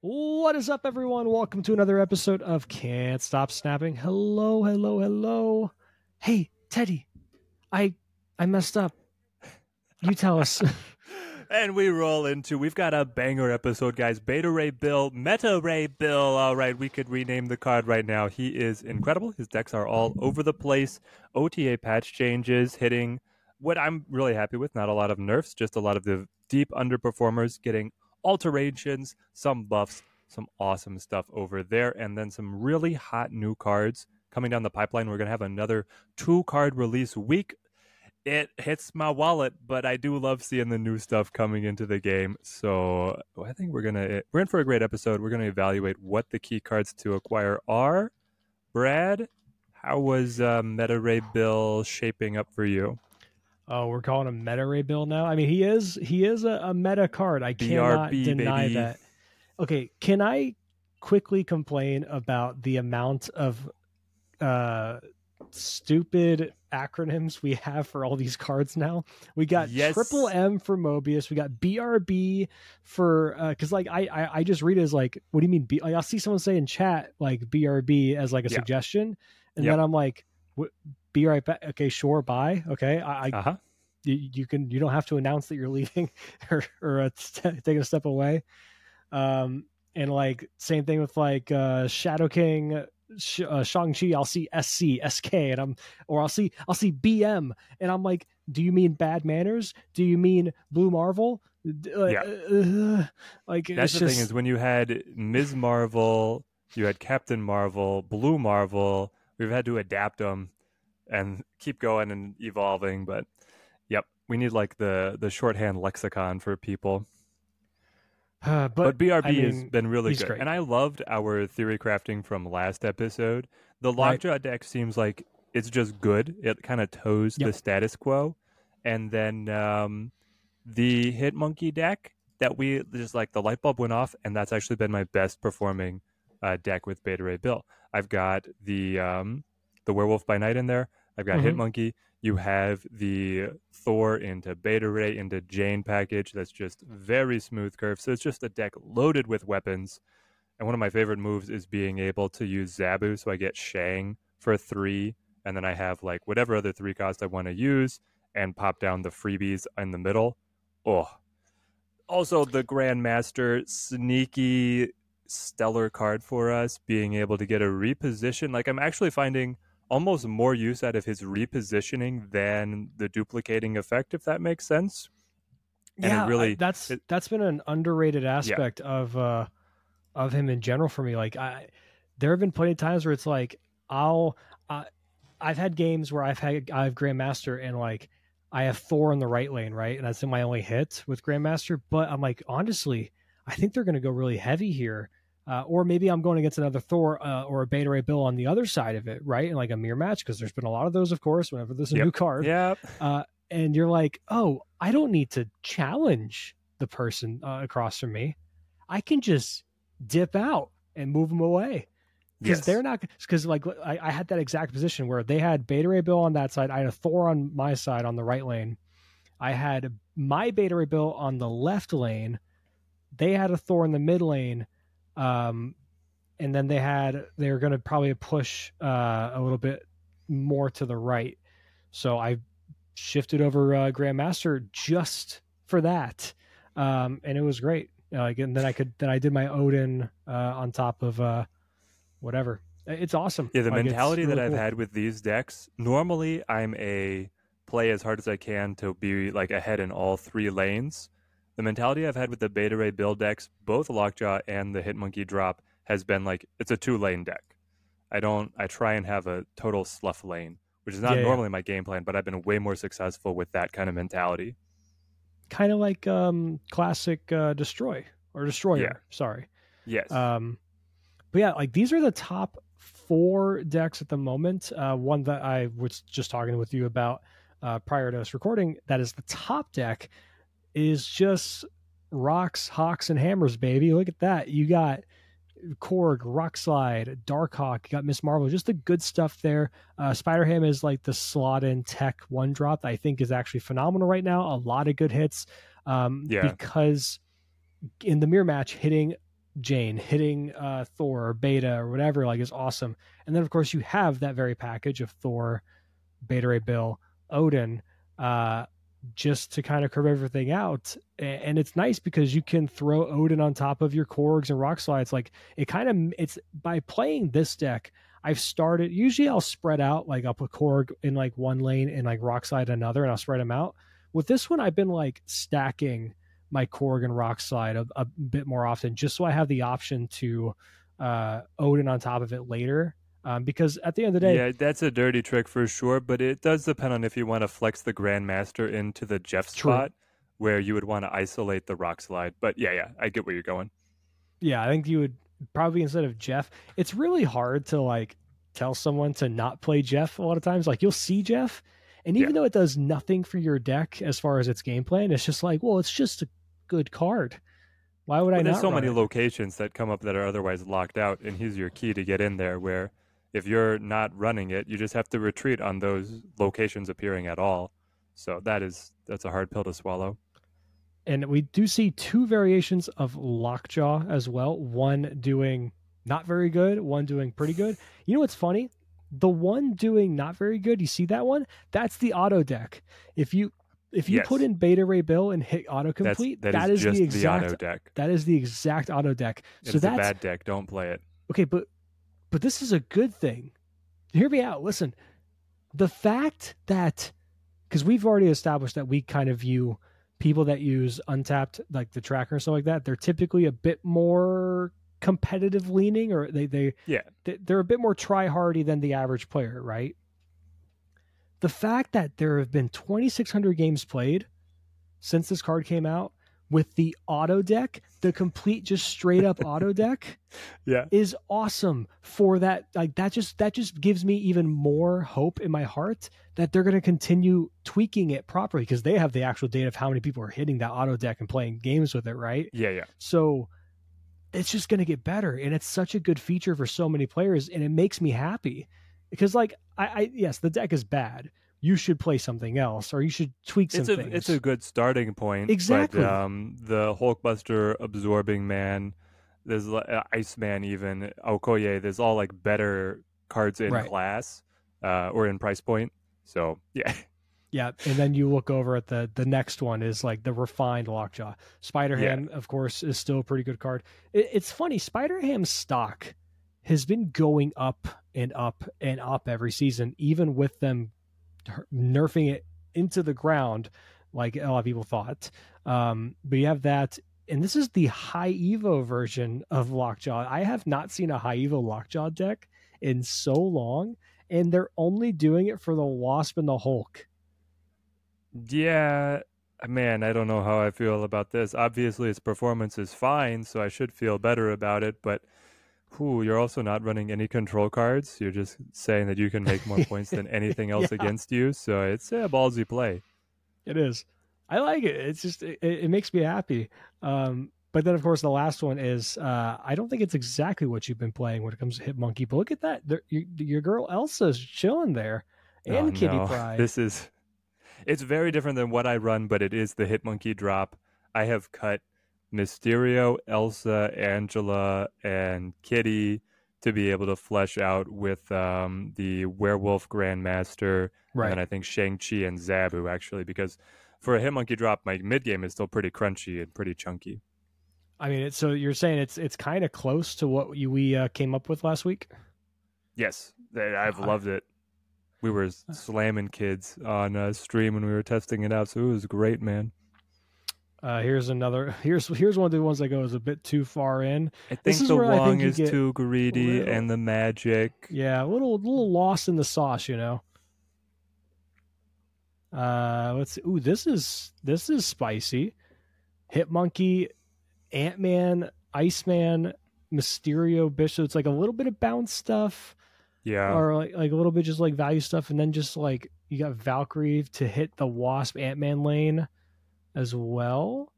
What is up, everyone? Welcome to another episode of Can't Stop Snapping. Hello, hello, hello. Hey, Teddy, I I messed up. You tell us. And we roll into we've got a banger episode, guys. Beta Ray Bill, Meta Ray Bill. All right, we could rename the card right now. He is incredible. His decks are all over the place. OTA patch changes hitting what I'm really happy with. Not a lot of nerfs, just a lot of the deep underperformers getting alterations, some buffs, some awesome stuff over there, and then some really hot new cards coming down the pipeline. We're going to have another two card release week it hits my wallet, but I do love seeing the new stuff coming into the game. So I think we're gonna we're in for a great episode. We're gonna evaluate what the key cards to acquire are. Brad, how was uh, Meta Ray Bill shaping up for you? Oh, we're calling him Meta Ray Bill now. I mean, he is he is a, a meta card. I cannot BRB, deny baby. that. Okay, can I quickly complain about the amount of uh stupid acronyms we have for all these cards now. We got Yes. triple M for Mobius. We got BRB for because like I, I I just read it as like what do you mean? B, like, I'll see someone say in chat like BRB as like a suggestion, and Yep. then I'm like, what, be right back. Okay, sure, bye. Okay, I, I Uh huh. you, you can you don't have to announce that you're leaving or or uh, st- taking a step away um and like same thing with like uh shadow king Sh- uh, Shang-Chi, I'll see SC, SK, and I'm, or I'll see, I'll see BM, and I'm like, do you mean bad manners? Do you mean Blue Marvel? Like, Yeah. uh, like That's the just, thing is when you had Ms. Marvel, you had Captain Marvel, Blue Marvel. We've had to adapt them and keep going and evolving. But yep, we need like the the shorthand lexicon for people. uh, But, but, BRB I has been really good. great. And I loved our theory crafting from last episode. The Right. Lockjaw deck seems like it's just good. It kind of toes the status quo. And then um, the Hitmonkey deck that we just like the light bulb went off, and that's actually been my best performing uh, deck with Beta Ray Bill. I've got the um, the Werewolf by Night in there. I've got Mhm. Hitmonkey. You have the Thor into Beta Ray into Jane package. That's just very smooth curve. So it's just a deck loaded with weapons. And one of my favorite moves is being able to use Zabu. So I get Shang for three, and then I have like whatever other three cost I want to use, and pop down the freebies in the middle. Oh, also the Grandmaster sneaky stellar card for us, being able to get a reposition. Like I'm actually finding almost more use out of his repositioning than the duplicating effect, if that makes sense. And it yeah, I- really- that's it- that's been an underrated aspect of uh of him in general for me. Like I, there have been plenty of times where it's like I'll, uh, I've had games where I've had I've Grandmaster and like I have Thor in the right lane, right, and that's in my only hit with Grandmaster. But I'm like, honestly, I think they're going to go really heavy here. Uh, or maybe I'm going against another Thor uh, or a Beta Ray Bill on the other side of it, right? And like a mirror match, because there's been a lot of those, of course, whenever there's a Yep. new card Yep. uh, and you're like, oh, I don't need to challenge the person uh, across from me. I can just dip out and move them away because Yes. they're not because like I, I had that exact position where they had Beta Ray Bill on that side, I had a Thor on my side on the right lane, I had my Beta Ray Bill on the left lane, they had a Thor in the mid lane, um, and then they had they were going to probably push uh, a little bit more to the right, so I shifted over uh, Grandmaster just for that, um, and it was great. Uh, Like, and then I could then I did my Odin uh, on top of uh, whatever. It's awesome. Yeah, the Like, mentality that I've cool. had with these decks, normally I'm a play as hard as I can to be like ahead in all three lanes. The mentality I've had with the Beta Ray Bill decks, both Lockjaw and the Hitmonkey drop, has been like it's a two lane deck. I don't I try and have a total slough lane, which is not Yeah, yeah. normally my game plan, but I've been way more successful with that kind of mentality. kind of like um, classic uh, Destroy or Destroyer. Yeah. Sorry. Yes. Um, but yeah, like these are the top four decks at the moment. Uh, one that I was just talking with you about uh, prior to us recording, that is the top deck, is just rocks, hawks, and hammers, baby. Look at that. You got Korg, Rock Slide, Darkhawk, you got Miss Marvel, just the good stuff there. Uh, Spider Ham is like the slot in tech one drop that I think is actually phenomenal right now. A lot of good hits. Um, Yeah. Because in the mirror match, hitting Jane, hitting uh, Thor or Beta or whatever, like is awesome. And then of course you have that very package of Thor, Beta Ray Bill, Odin, uh, just to kind of curve everything out. And it's nice because you can throw Odin on top of your Korgs and Rock Slides. Like it kind of it's by playing this deck. I've started. Usually I'll spread out. Like I'll put Korg in like one lane and like Rock Slide another, and I'll spread them out. With this one, I've been like stacking my Korg and Rock Slide a, a bit more often, just so I have the option to uh, Odin on top of it later. Um, because at the end of the day, Yeah, that's a dirty trick for sure, but it does depend on if you want to flex the Grandmaster into the Jeff True. spot where you would want to isolate the rock slide. But yeah, yeah, I get where you're going. yeah, I think you would probably instead of Jeff. It's really hard to like tell someone to not play Jeff a lot of times. Like you'll see Jeff, and even though it does nothing for your deck as far as its game plan, it's just like, well, it's just a good card. Why would I But not? there's so many it? locations that come up that are otherwise locked out, and here's your key to get in there. Where if you're not running it, you just have to retreat on those locations appearing at all. So that is that's a hard pill to swallow. and we do see two variations of Lockjaw as well. One doing not very good, one doing pretty good. You know what's funny? The one doing not very good, you see that one? That's the auto deck. If you if you Yes. put in Beta Ray Bill and hit That's autocomplete, that that is is, just the exact auto deck. that is the exact auto deck. It's so a that's bad deck. Don't play it. okay, but but this is a good thing. Hear me out. Listen, the fact that because we've already established that we kind of view people that use untapped like the tracker and stuff like that, they're typically a bit more competitive leaning, or they they Yeah. they- they're a bit more try hardy than the average player, right? The fact that there have been 2,600 games played since this card came out with the auto deck, the complete just straight up auto deck Yeah. is awesome for that like that just that just gives me even more hope in my heart that they're going to continue tweaking it properly because they have the actual data of how many people are hitting that auto deck and playing games with it right Yeah, yeah. so it's just going to get better and it's such a good feature for so many players and it makes me happy because like i, I yes the deck is bad you should play something else or you should tweak some It's a things it's a good starting point. Exactly. But, um, the Hulkbuster, Absorbing Man, there's uh, Iceman, even Okoye. There's all like better cards in Right. class uh, or in price point. So yeah, Yeah, and then you look over at the the next one is like the refined Lockjaw. Spider Ham, of course, is still a pretty good card. It, it's funny, Spider Ham's stock has been going up and up and up every season, even with them nerfing it into the ground, like a lot of people thought. Um, but you have that, and this is the high Evo version of Lockjaw. I have not seen a high Evo Lockjaw deck in so long, and they're only doing it for the Wasp and the Hulk. yeah. Man, I don't know how I feel about this. Obviously, its performance is fine, so I should feel better about it. But, whew, you're also not running any control cards. You're just saying that you can make more points than anything else Yeah. against you. So it's a ballsy play. It is. I like it. It's just it, it makes me happy. Um, but then of course the last one is uh, I don't think it's exactly what you've been playing when it comes to Hit Monkey. But look at that, there, your, your girl Elsa's chilling there, and Oh, Kitty no. Pride. This is it's very different than what I run, but it is the Hit Monkey drop. I have cut Mysterio, Elsa, Angela, and Kitty to be able to flesh out with um, the Werewolf Grandmaster, right. and I think Shang-Chi and Zabu actually, because for a Hitmonkey drop, my mid game is still pretty crunchy and pretty chunky. I mean, it's, so you're saying it's it's kind of close to what you, we uh, came up with last week. Yes, I've loved it. We were slamming kids on uh, stream when we were testing it out, so it was great, man. Uh, here's another. Here's here's one of the ones that goes a bit too far in. I think the where I think Wong is too greedy, little- and the magic. Yeah, a little little lost in the sauce, you know. Uh, let's see. Ooh, this is this is spicy. Hit Monkey, Ant Man, Iceman, Mysterio, Bishop. It's like a little bit of bounce stuff, Yeah, or like like a little bit just like value stuff, and then just like you got Valkyrie to hit the Wasp Ant Man lane as well.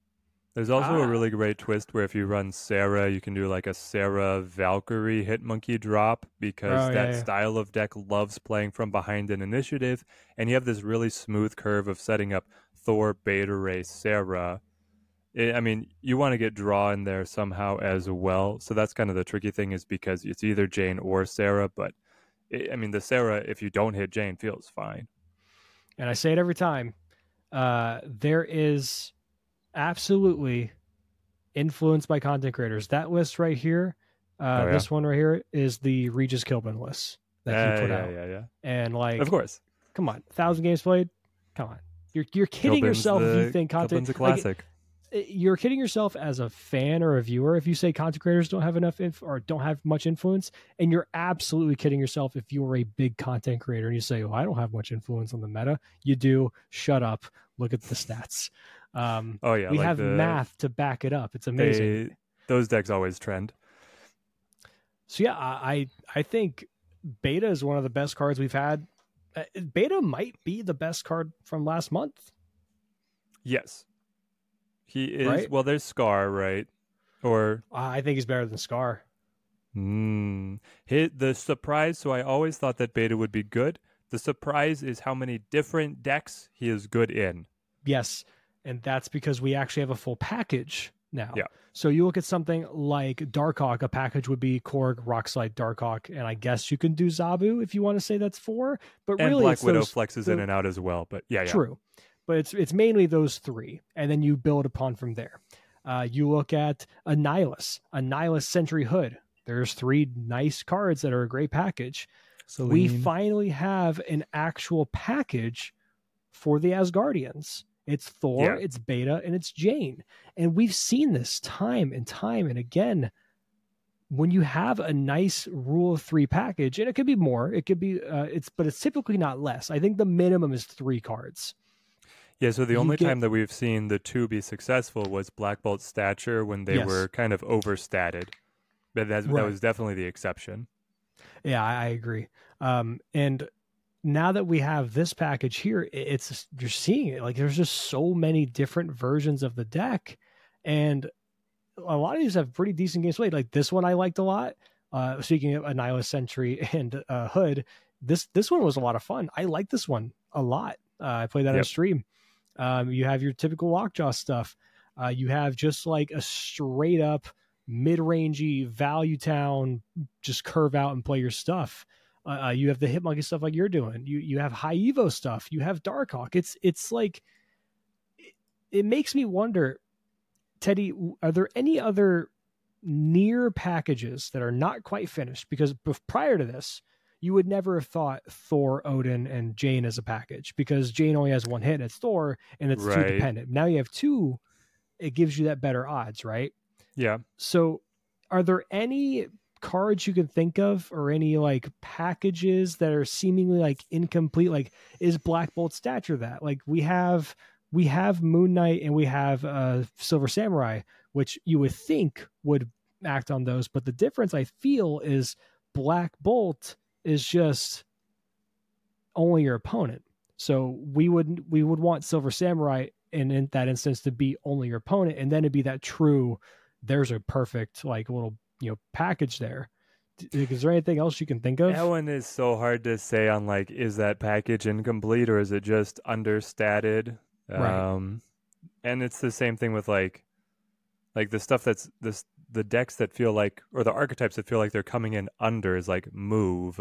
There's also Ah. a really great twist where if you run Sarah, you can do like a Sarah Valkyrie hit monkey drop because Oh, that yeah. style of deck loves playing from behind an initiative, and you have this really smooth curve of setting up Thor, Beta Ray, Sarah. I I mean, you want to get draw in there somehow as well. So that's kind of the tricky thing is because it's either Jane or Sarah. But I I mean, the Sarah, if you don't hit Jane, feels fine. and I say it every time. Uh, there is absolutely influenced by content creators. That list right here, uh, Oh, yeah. this one right here, is the Regis Kilbin list that yeah, he put yeah, out. yeah, yeah. And like, Of course, come on, thousand games played. Come on, you're you're kidding Kilbin's yourself if the- you think content. Kilbin's a like, classic. You're kidding yourself as a fan or a viewer if you say content creators don't have enough inf- or don't have much influence and you're absolutely kidding yourself if you're a big content creator and you say oh i don't have much influence on the meta. You do. Shut up. Look at the stats. Um, oh yeah, we like have the, math to back it up. It's amazing. They, those decks always trend. so yeah I, I i think beta is one of the best cards we've had. Uh, beta might be the best card from last month. Yes. He is Right? well there's Scar, right? Or i think he's better than scar mm, hit the surprise, so I always thought that beta would be good. The surprise is how many different decks he is good in. Yes, and that's because we actually have a full package now. Yeah. So you look at something like Darkhawk, a package would be Korg, Rockslide, Darkhawk, and I guess you can do Zabu if you want to say that's four. But And really, Black Widow those, flexes in and out as well. But yeah, yeah. true. But it's it's mainly those three, and then you build upon from there. Uh, you look at Annihilus, a Nihilus Sentry Hood. There's three nice cards that are a great package. So we finally have an actual package for the Asgardians. It's Thor, Yeah. it's Beta, and it's Jane. And we've seen this time and time and again. When you have a nice rule of three package, and it could be more, it could be uh, it's, but it's typically not less. I think the minimum is three cards. Yeah, so the only get- time that we've seen the two be successful was Black Bolt Stature when they Yes. were kind of overstated. But that, that was definitely the exception. Yeah, I, agree. Um, and now that we have this package here, it's you're seeing it like there's just so many different versions of the deck, and a lot of these have pretty decent games played. Like this one, I liked a lot. Uh, speaking of Annihilus Sentry and uh, Hood, this this one was a lot of fun. I like this one a lot. Uh, I played that on stream. Um, you have your typical lockjaw stuff. Uh, you have just like a straight up mid-rangey value town just curve out and play your stuff. Uh, uh, you have the Hitmonkey stuff like you're doing. You you have high Evo stuff. You have Darkhawk. It's it's like it, it makes me wonder, Teddy. Are there any other near packages that are not quite finished? Because prior to this, you would never have thought Thor, Odin, and Jane as a package because Jane only has one hit and it's Thor, and it's two Right. dependent. Now you have two, it gives you that better odds, right? Yeah. So, are there any cards you can think of, or any like packages that are seemingly like incomplete? Like, is Black Bolt Stature that? Like, we have we have Moon Knight and we have uh, Silver Samurai, which you would think would act on those, but the difference I feel is Black Bolt is just only your opponent. So we would we would want Silver Samurai in, in that instance to be only your opponent, and then it'd be that true. There's a perfect like little you know package there. Is there anything else you can think of? That one is so hard to say on like is that package incomplete or is it just understated? Right. Um and it's the same thing with like like the stuff that's this the decks that feel like or the archetypes that feel like they're coming in under is like move.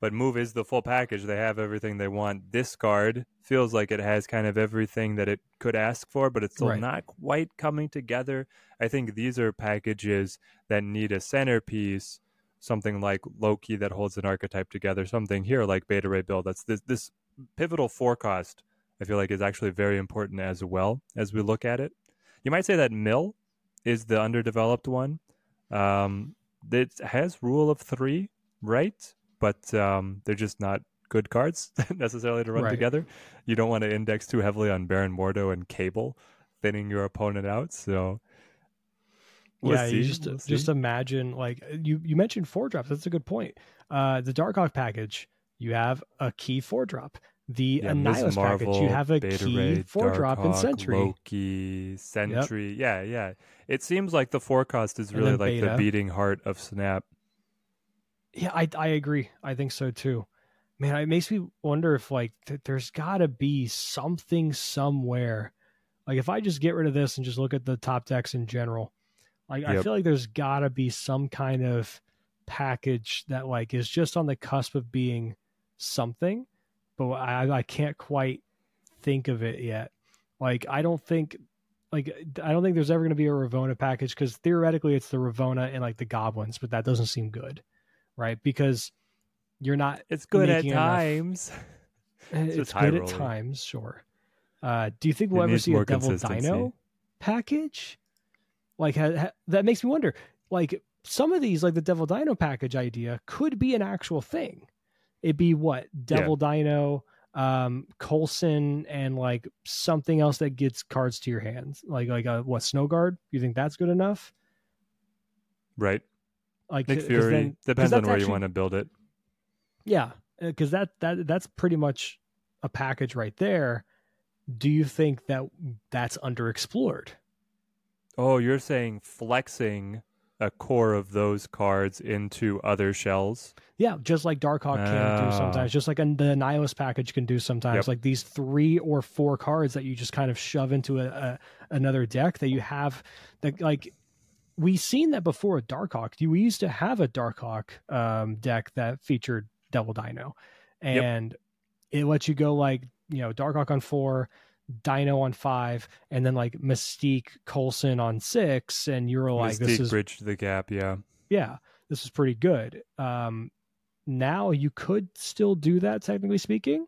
But move is the full package. They have everything they want. This card feels like it has kind of everything that it could ask for, but it's still Right. not quite coming together. I think these are packages that need a centerpiece something like Loki that holds an archetype together, something here like Beta Ray Bill. That's this this pivotal forecast. I feel like is actually very important as well as we look at it. You might say that Mill is the underdeveloped one. Um, it has rule of three, right? But um, they're just not good cards necessarily to run Right. together. You don't want to index too heavily on Baron Mordo and Cable, thinning your opponent out. So we'll yeah, you just we'll see. just imagine like you you mentioned four drops. That's a good point. Uh, the Darkhawk package, you have a key four drop. The Yeah. Annihilus package. You have a Beta key Ray, four drop Darkhawk, Sentry. Loki, Sentry. Yeah, yeah. It seems like the forecast is really like the beating heart of Snap. Yeah, I I agree. I think so too. Man, it makes me wonder if like th- there's got to be something somewhere. Like if I just get rid of this and just look at the top decks in general, like I feel like there's got to be some kind of package that like is just on the cusp of being something, but I I can't quite think of it yet. Like I don't think like I don't think there's ever going to be a Ravonna package because theoretically it's the Ravonna and like the goblins, but that doesn't seem good, right? Because you're not It's good at enough- times. it's, just good high at times, sure. Uh, do you think we'll ever see a Devil. Dino package? Like ha, ha, that makes me wonder. Like some of these, like the Devil Dino package idea, could be an actual thing. It'd be what Devil Dino, um, Coulson, and like something else that gets cards to your hands, like like a what Snowguard. You think that's good enough? Right. Like Nick Fury. then- Depends on where you want to build it. Yeah, because that that that's pretty much a package right there. Do you think that that's underexplored? Oh, you're saying flexing a core of those cards into other shells? Yeah, just like Darkhawk can do Ah. sometimes, just like an- the Annihilus package can do sometimes. Yep. Like these three or four cards that you just kind of shove into a, a another deck that you have that like we've seen that before with Darkhawk. We used to have a Darkhawk um, deck that featured Devil Dino, Yep. and it lets you go like you know Darkhawk on four, Dino on five, and then like Mystique Coulson on six, and you're like, Mystique this is bridged the gap, yeah. yeah, this is pretty good. Um, now you could still do that, technically speaking.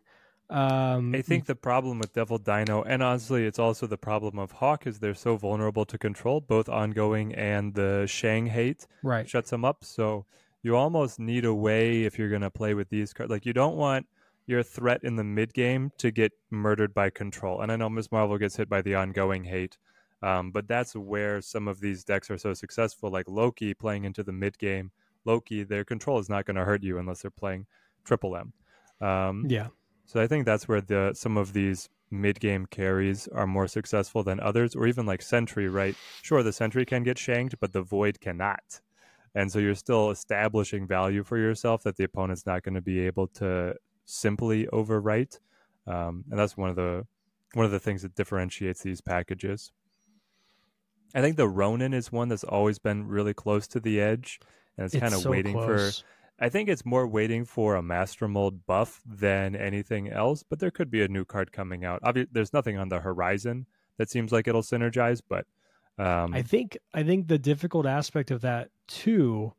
Um, I think the problem with Devil Dino, and honestly, it's also the problem of Hawk, is they're so vulnerable to control, both ongoing and the Shang hate right. shuts them up. So you almost need a way if you're going to play with these cards. Like, you don't want your threat in the mid game to get murdered by control. And I know Miss Marvel gets hit by the ongoing hate, um, but that's where some of these decks are so successful. Like Loki playing into the mid game. Loki, their control is not going to hurt you unless they're playing triple M. Um, Yeah, so I think that's where the some of these mid game carries are more successful than others, or even like Sentry, right? Sure, the Sentry can get shanked, but the Void cannot. And so you're still establishing value for yourself that the opponent's not going to be able to simply overwrite. Um, and that's one of the one of the things that differentiates these packages. I think the Ronin is one that's always been really close to the edge, and it's, kind of so waiting for. I think it's more waiting for a master mold buff than anything else, but there could be a new card coming out. Obvi- there's nothing on the horizon that seems like it'll synergize, but um, I think I think the difficult aspect of that too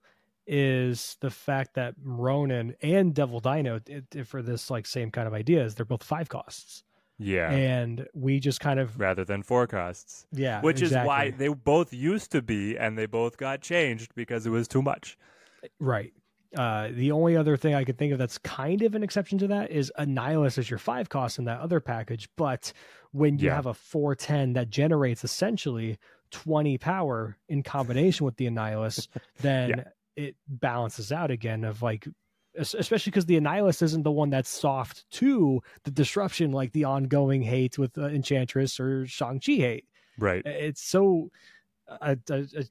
is the fact that Ronin and Devil Dino, it, it- for this like same kind of ideas, they're both five costs, yeah, and we just kind of rather than forecasts, yeah, which is why they both used to be, and they both got changed because it was too much. Right. Uh, the only other thing I could think of that's kind of an exception to that is Annihilus as your five cost in that other package. But when you Yeah. have a 410 that generates essentially 20 power in combination with the Annihilus, then it balances out again of like, especially because the Annihilus isn't the one that's soft to the disruption like the ongoing hate with uh, Enchantress or Shang-Chi hate. Right. it's so uh, uh, uh,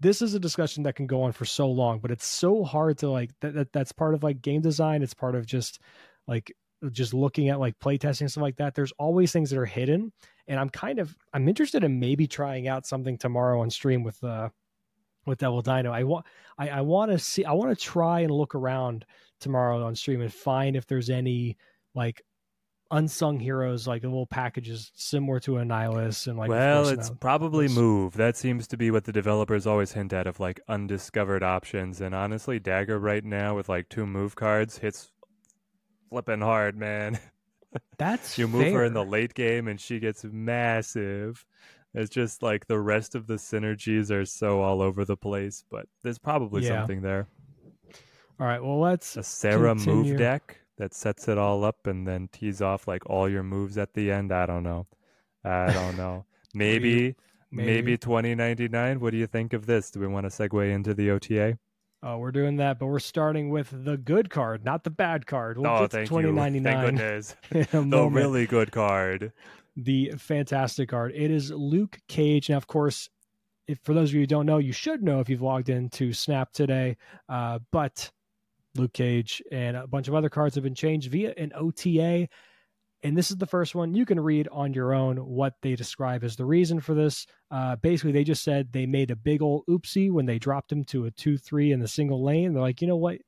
this is a discussion that can go on for so long but it's so hard to like that, that that's part of like game design. It's part of just like just looking at like playtesting and stuff like that. There's always things that are hidden and i'm kind of i'm interested in maybe trying out something tomorrow on stream with uh with devil dino i want i, I want to see i want to try and look around tomorrow on stream and find if there's any like unsung heroes like little packages similar to Annihilus and like well, it's now- probably move. That seems to be what the developers always hint at of like undiscovered options. And honestly, Dagger right now with like two move cards hits flipping hard, man. that's you move her in the late game and she gets massive. It's just like the rest of the synergies are so all over the place, but there's probably Yeah. something there. all right well let's A Sarah Continue. move deck that sets it all up and then tees off like all your moves at the end. I don't know. I don't know. Maybe, maybe, maybe. 2099. What do you think of this? Do we want to segue into the OTA? Oh, we're doing that, but we're starting with the good card, not the bad card. We'll oh, thank you. Thank goodness. the moment. really good card. The fantastic card. It is Luke Cage. Now, of course, if for those of you who don't know, you should know if you've logged into Snap today. Uh, but Luke Cage and a bunch of other cards have been changed via an OTA. And this is the first one. You can read on your own what they describe as the reason for this. Uh, basically, they just said they made a big old oopsie when they dropped him to a 2 3 in the single lane. They're like, you know what?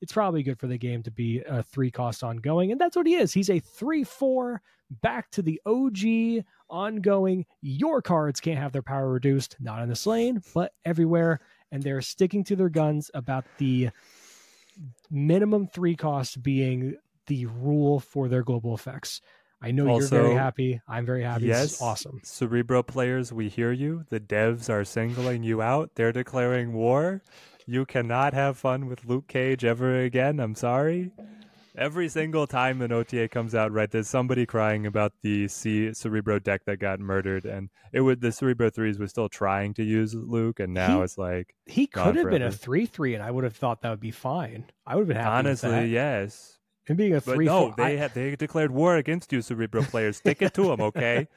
It's probably good for the game to be a three cost ongoing. And that's what he is. He's a 3 4 back to the OG ongoing. Your cards can't have their power reduced, not in this lane, but everywhere. And they're sticking to their guns about the minimum three cost being the rule for their global effects. I know you're very happy. I'm very happy. Yes, awesome. Cerebro players, we hear you. The devs are singling you out. They're declaring war. You cannot have fun with Luke Cage ever again. I'm sorry. Every single time an OTA comes out, right, there's somebody crying about the C Cerebro deck that got murdered, and it would the Cerebro threes was still trying to use Luke, and now He- it's like He could have been a three three, and I would have thought that would be fine. I would have been happy. honestly, yes. And being a But three no, four. they I- have they declared war against you, Cerebro players. Stick it to them, okay?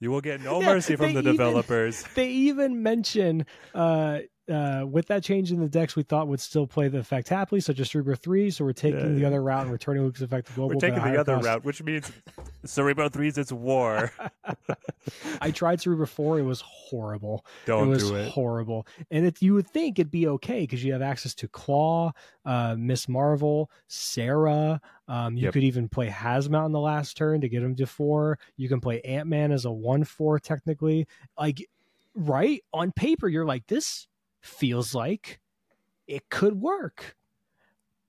You will get no Yeah, mercy from the even- developers. they even mention uh uh with that change in the decks we thought would still play the effect happily such as Cerebro 3 so we're taking Yeah. the other route and returning Luke's effect to global We're taking the other cost. route, which means Cerebro threes. It's war. I tried Cerebro 4 it was horrible Don't it was do it. horrible and it you would think it'd be okay because you have access to Claw uh Miss Marvel Sarah um you Yep. could even play Hazmat on the last turn to get him to 4 you can play Ant-Man as a 1-4 technically like right on paper you're like this feels like it could work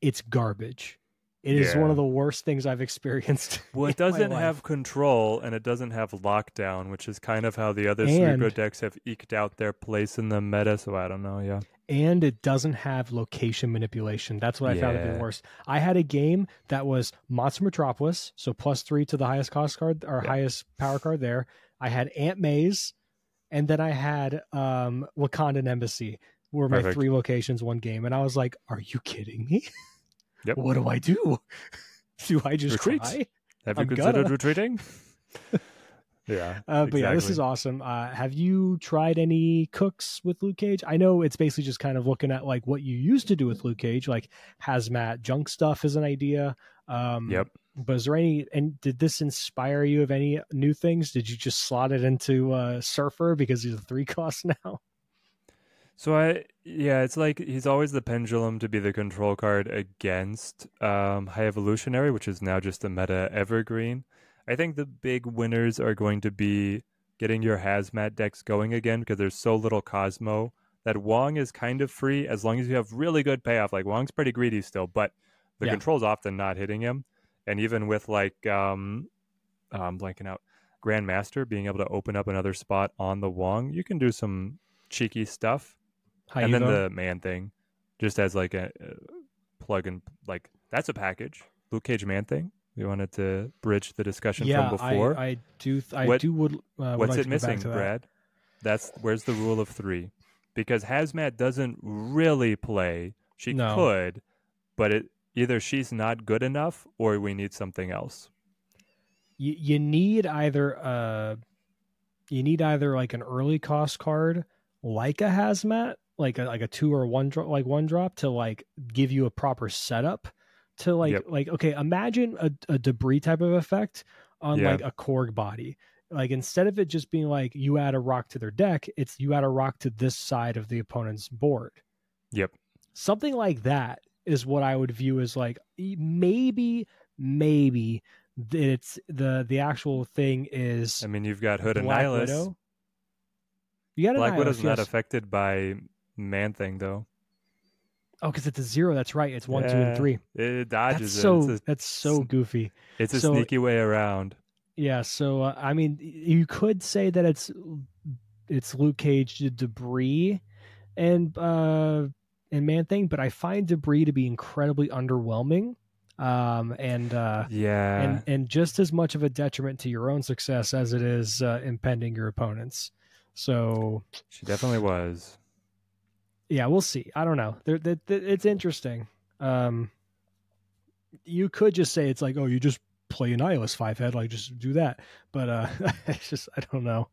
it's garbage it is one of the worst things i've experienced Well, it in doesn't life. have control and it doesn't have lockdown, which is kind of how the other Cerebro decks have eked out their place in the meta. So I don't know. Yeah. and it doesn't have location manipulation. That's what I found to be Yeah. worse. I had a game that was Monster Metropolis, so plus three to the highest cost card or Yeah. highest power card there. I had Ant Maze, and then I had um Wakandan Embassy, were my Perfect. three locations one game, and I was like, "Are you kidding me? Yep. What do I do? do I just Retreat. cry?" Have you I'm considered gonna. retreating? yeah. Uh, but yeah, this is awesome. Uh, have you tried any cooks with Luke Cage? I know it's basically just kind of looking at like what you used to do with Luke Cage, like hazmat junk stuff is an idea. Um, Yep. But is there any? And did this inspire you of any new things? Did you just slot it into uh, Surfer because he's a three cost now? So I yeah, it's like he's always the pendulum to be the control card against um, High Evolutionary, which is now just a meta evergreen. I think the big winners are going to be getting your hazmat decks going again because there's so little Cosmo that Wong is kind of free as long as you have really good payoff. Like Wong's pretty greedy still, but the Yeah. control's often not hitting him. And even with like um I'm blanking out Grandmaster being able to open up another spot on the Wong, you can do some cheeky stuff How and then the man thing, just as like a, uh plug and like that's a package. Luke Cage man thing. We wanted to bridge the discussion yeah, from before. I, I do. I What- do would. Uh, What's like it to missing, that. Brad? That's where's the rule of three? Because Hazmat doesn't really play. She No. could, but it either she's not good enough or we need something else. you, you need either uh you need either like an early cost card like a hazmat like a like a two or one drop like one drop to like give you a proper setup to like Yep. like okay imagine a, a debris type of effect on Yeah. like a korg body like instead of it just being like you add a rock to their deck it's you add a rock to this side of the opponent's board Yep. something like that is what I would view as like maybe maybe it's the the actual thing is I mean, you've got Hood and Black Nihilus. Widow. You got Black Widow's not affected by Man Thing though. Oh, because it's a zero. That's right. It's one, two, and three. It That's dodges so. it. It's a, that's so goofy. it's a so- sneaky way around. Yeah. So uh, I mean, you could say that it's it's Luke Cage debris and uh and Man Thing, but I find debris to be incredibly underwhelming. Um and uh Yeah. and and just as much of a detriment to your own success as it is uh, impending your opponents. So She definitely was. yeah, we'll see. I don't know. There, there, there- it's interesting. Um, you could just say it's like, oh, you just play Annihilus five head, like just do that. But uh, it's just I don't know.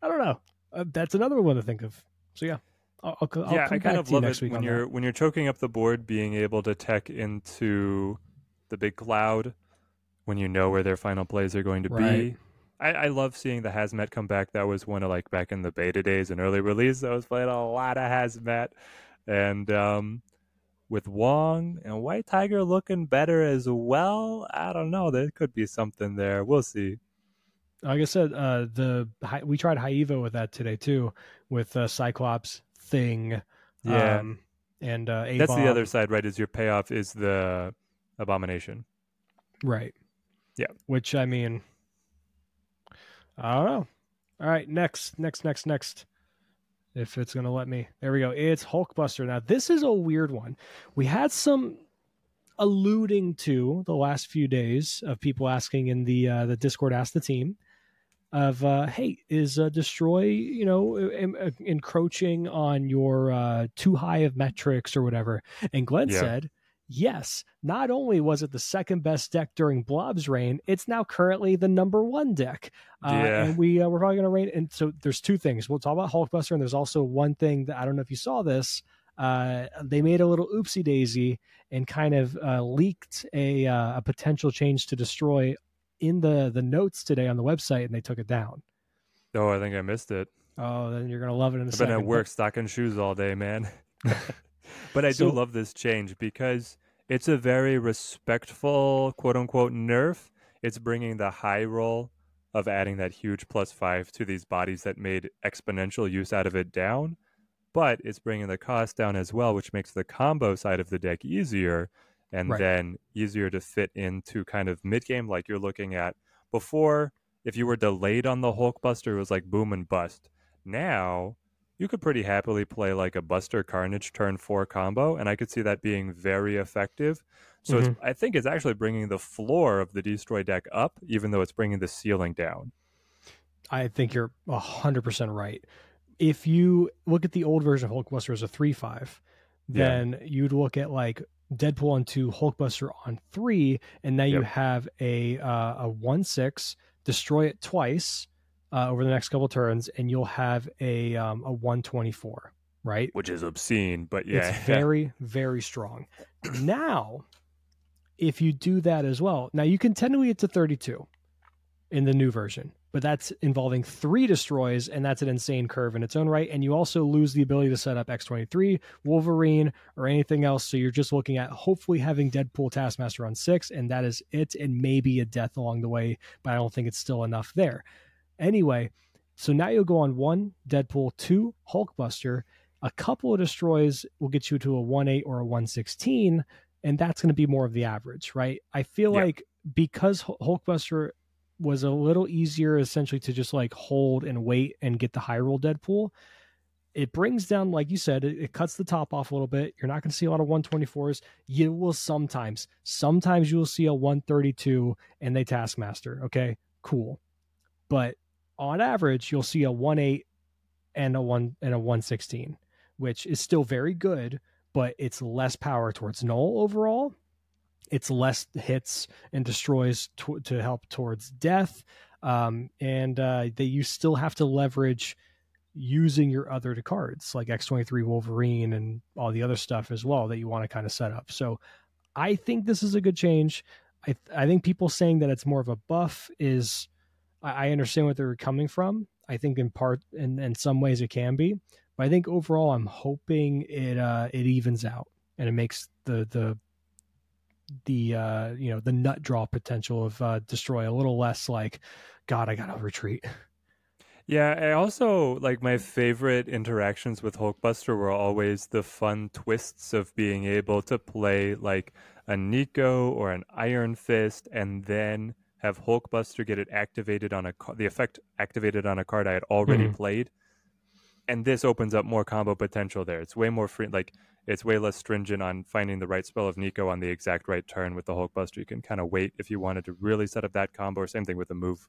I don't know. Uh, that's another one to think of. So yeah, I'll, I'll, yeah, I kind of love it when you're that. when you're choking up the board, being able to tech into the big cloud when you know where their final plays are going to Right. be. I, I love seeing the hazmat come back. That was one of like back in the beta days and early release. I was playing a lot of hazmat, and um, with Wong and White Tiger looking better as well. I don't know. There could be something there. We'll see. Like I said, uh, the we tried evo with that today too, with uh, Cyclops thing. Yeah. um, and uh, That's the other side, right? Is your payoff is the abomination. Right. Yeah. Which I mean, I don't know. All right, next, next, next, next. If it's gonna let me, there we go. It's Hulkbuster. Now this is a weird one. We had some alluding to the last few days of people asking in the uh, the Discord, ask the team of uh, hey, is uh, destroy you know em- em- encroaching on your uh, too high of metrics or whatever? And Glenn Yeah. said yes, not only was it the second best deck during Blob's reign, it's now currently the number one deck. Uh, Yeah. And we uh, we're probably going to reign. And so there's two things. We'll talk about Hulkbuster, and there's also one thing that I don't know if you saw this. Uh, they made a little oopsie daisy and kind of uh, leaked a uh, a potential change to destroy in the the notes today on the website, and they took it down. Oh, I think I missed it. Oh, then you're gonna love it in a I've second. been at work stocking shoes all day, man. but I So- do love this change because it's a very respectful, quote unquote, nerf. It's bringing the high roll of adding that huge plus five to these bodies that made exponential use out of it down. But it's bringing the cost down as well, which makes the combo side of the deck easier and Right. then easier to fit into kind of mid game, like you're looking at before. If you were delayed on the Hulkbuster, it was like boom and bust. Now you could pretty happily play like a Buster Carnage turn four combo, and I could see that being very effective. So it's, mm-hmm. I think it's actually bringing the floor of the Destroy deck up, even though it's bringing the ceiling down. I think you're hundred percent right. If you look at the old version of Hulkbuster as a three five, Yeah. then you'd look at like Deadpool on two, Hulkbuster on three, and now you have a uh, a one six, destroy it twice uh, over the next couple turns, and you'll have a um, a one twenty four, right? Which is obscene, but yeah. It's very, very strong. now, if you do that as well, now you can technically get to 32 in the new version, but that's involving three destroys, and that's an insane curve in its own right. And you also lose the ability to set up X23, Wolverine, or anything else. So you're just looking at hopefully having Deadpool Taskmaster on six, and that is it, and maybe a death along the way, but I don't think it's still enough there. Anyway, so now you'll go on one Deadpool, two Hulkbuster, a couple of destroys will get you to a 1-8 or a 116 and that's going to be more of the average right i feel Yeah. like because Hul- hulkbuster was a little easier essentially to just like hold and wait and get the high roll deadpool. It brings down like you said it, it cuts the top off a little bit. You're not going to see a lot of 124s you will sometimes sometimes you will see a 132 and they taskmaster okay? Cool. But on average you'll see a 1-8 and a 1 and a 116 which is still very good, but it's less power towards Knull overall. It's less hits and destroys to, to help towards death, um, and uh, that you still have to leverage using your other cards like X23 Wolverine and all the other stuff as well that you want to kind of set up. So I think this is a good change. I I think people saying that it's more of a buff is I, I understand what they're coming from. I think in part in, in some ways it can be. But I think overall, I'm hoping it uh, it evens out and it makes the the the uh, you know the nut draw potential of uh, destroy a little less like, God, I gotta retreat. Yeah, I also like my favorite interactions with Hulkbuster were always the fun twists of being able to play like a Nico or an Iron Fist and then have Hulkbuster get it activated on a the effect activated on a card I had already Mhm. played. And this opens up more combo potential there. It's way more free like it's way less stringent on finding the right spell of Nico on the exact right turn with the Hulkbuster. You can kind of wait if you wanted to really set up that combo or same thing with the move.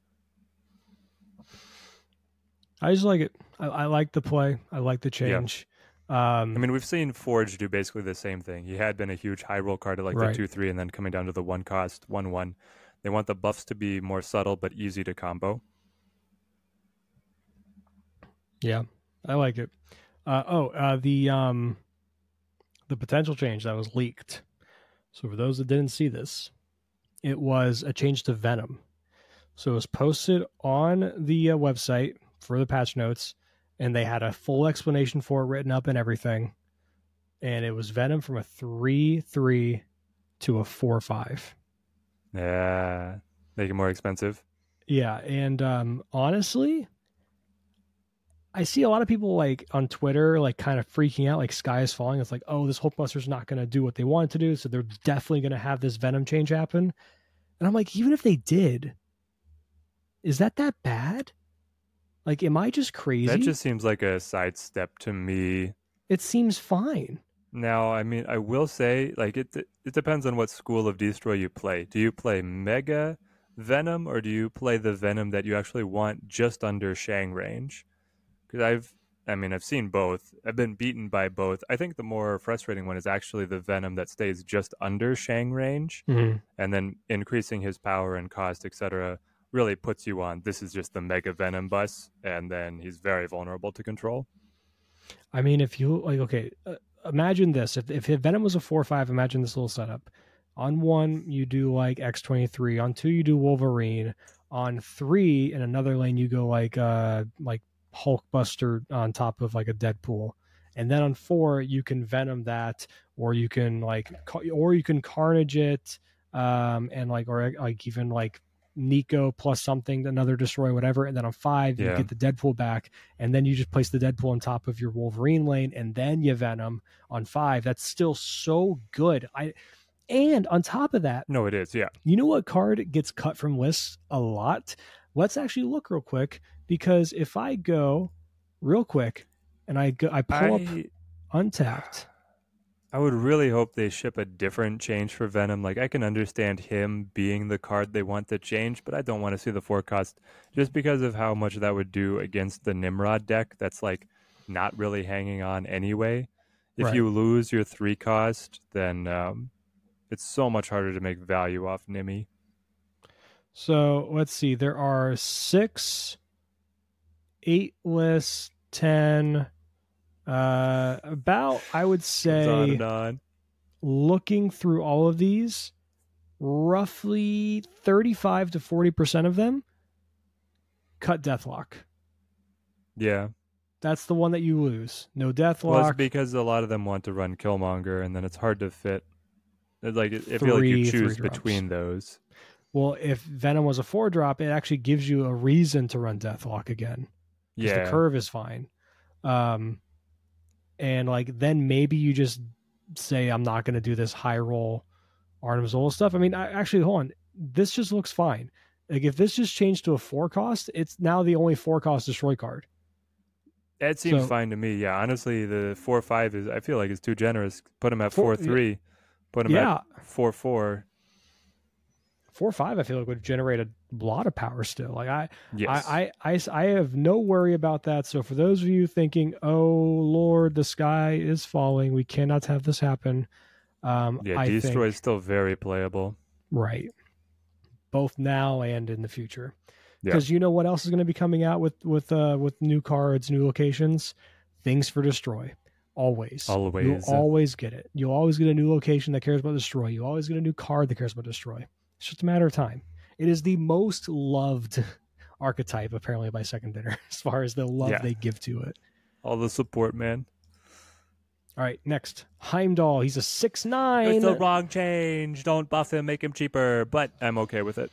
I just like it. I, I like the play. I like the change. Um, I mean, we've seen Forge do basically the same thing. He had been a huge high roll card at like Right. the two three, and then coming down to the one cost one one. They want the buffs to be more subtle but easy to combo. Yeah, I like it. Uh, oh, uh, the um, the potential change that was leaked. So for those that didn't see this, it was a change to Venom. So it was posted on the uh, website for the patch notes, and they had a full explanation for it written up and everything. And it was Venom from a three three to a four five. Yeah, make it more expensive. Yeah, and um, honestly, I see a lot of people like on Twitter, like kind of freaking out, like sky is falling. It's like, oh, this Hulkbuster's not going to do what they want it to do, so they're definitely going to have this Venom change happen. And I'm like, even if they did, is that that bad? Like, am I just crazy? That just seems like a sidestep to me. It seems fine. Now, I mean, I will say, like it it depends on what school of destroy you play. Do you play Mega Venom or do you play the Venom that you actually want just under Shang range? Because I've, I mean, I've seen both. I've been beaten by both. I think the more frustrating one is actually the Venom that stays just under Shang range, Mm-hmm. and then increasing his power and cost, etc. Really puts you on. This is just the Mega Venom bus, and then he's very vulnerable to control. I mean, if you like, okay, uh, imagine this: if if Venom was a four or five, imagine this little setup. On one, you do like X twenty three. On two, you do Wolverine. On three, in another lane, you go like uh like Hulkbuster on top of like a Deadpool. And then on four, you can Venom that, or you can like, or you can Carnage it, um, and like, or like even like Nico plus something, another destroy, whatever. And then on five, you Yeah. get the Deadpool back, and then you just place the Deadpool on top of your Wolverine lane, and then you Venom on five. That's still so good. I and on top of that, No, it is. Yeah. you know what card gets cut from lists a lot? Let's actually look real quick because if I go real quick and I go, I pull up untapped. I would really hope they ship a different change for Venom. Like I can understand him being the card they want to change, but I don't want to see the forecast just because of how much that would do against the Nimrod deck that's like not really hanging on anyway. If Right. you lose your three cost, then um, it's so much harder to make value off Nimmy. So let's see. There are six, eight lists, ten. Uh, about I would Goes on say and on. looking through all of these, roughly thirty-five to forty percent of them cut Deathlok. Yeah. That's the one that you lose. No Well, Deathlok. it's because a lot of them want to run Killmonger, and then it's hard to fit. Like I feel like you choose between those. Well, if Venom was a four drop, it actually gives you a reason to run Deathlok again. Yeah. The curve is fine. Um, and like then maybe you just say I'm not going to do this high roll Arnim Zola stuff. I mean, I, actually, hold on. This just looks fine. Like if this just changed to a four cost, it's now the only four cost destroy card. That seems So- fine to me. Yeah, honestly, the four five is I feel like it's too generous. Put him at Four- four three. Put him Yeah, at four four. four five. I feel like would generate a lot of power still. Like I, Yes. I, I, I, I have no worry about that. So for those of you thinking, "Oh Lord, the sky is falling. We cannot have this happen," um, yeah, I destroy is still very playable. right, both now and in the future. Yeah. Because you know what else is going to be coming out with with uh, with new cards, new locations, things for destroy. Always, Always. you'll always get it. You'll always get a new location that cares about destroy. You always get a new card that cares about destroy. It's just a matter of time. It is the most loved archetype apparently by second dinner as far as the love Yeah. they give to it. All the support, man. All right, next Heimdall. He's a six nine. It's the wrong change. Don't buff him. Make him cheaper. But I'm okay with it.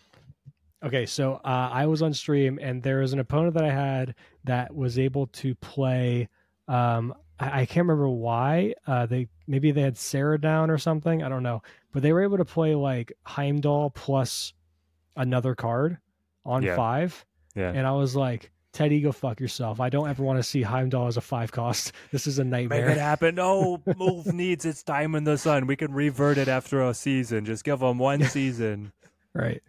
Okay, so uh, I was on stream and there was an opponent that I had that was able to play. Um, I, I can't remember why. Uh, they maybe they had Sera down or something. I don't know, but they were able to play like Heimdall plus another card on Yeah. five, Yeah. and I was like, Teddy, go fuck yourself. I don't ever want to see Heimdall as a five cost. This is a nightmare. Make nightmare. it happen. No, move needs its time in the sun. We can revert it after a season. Just give them one season. right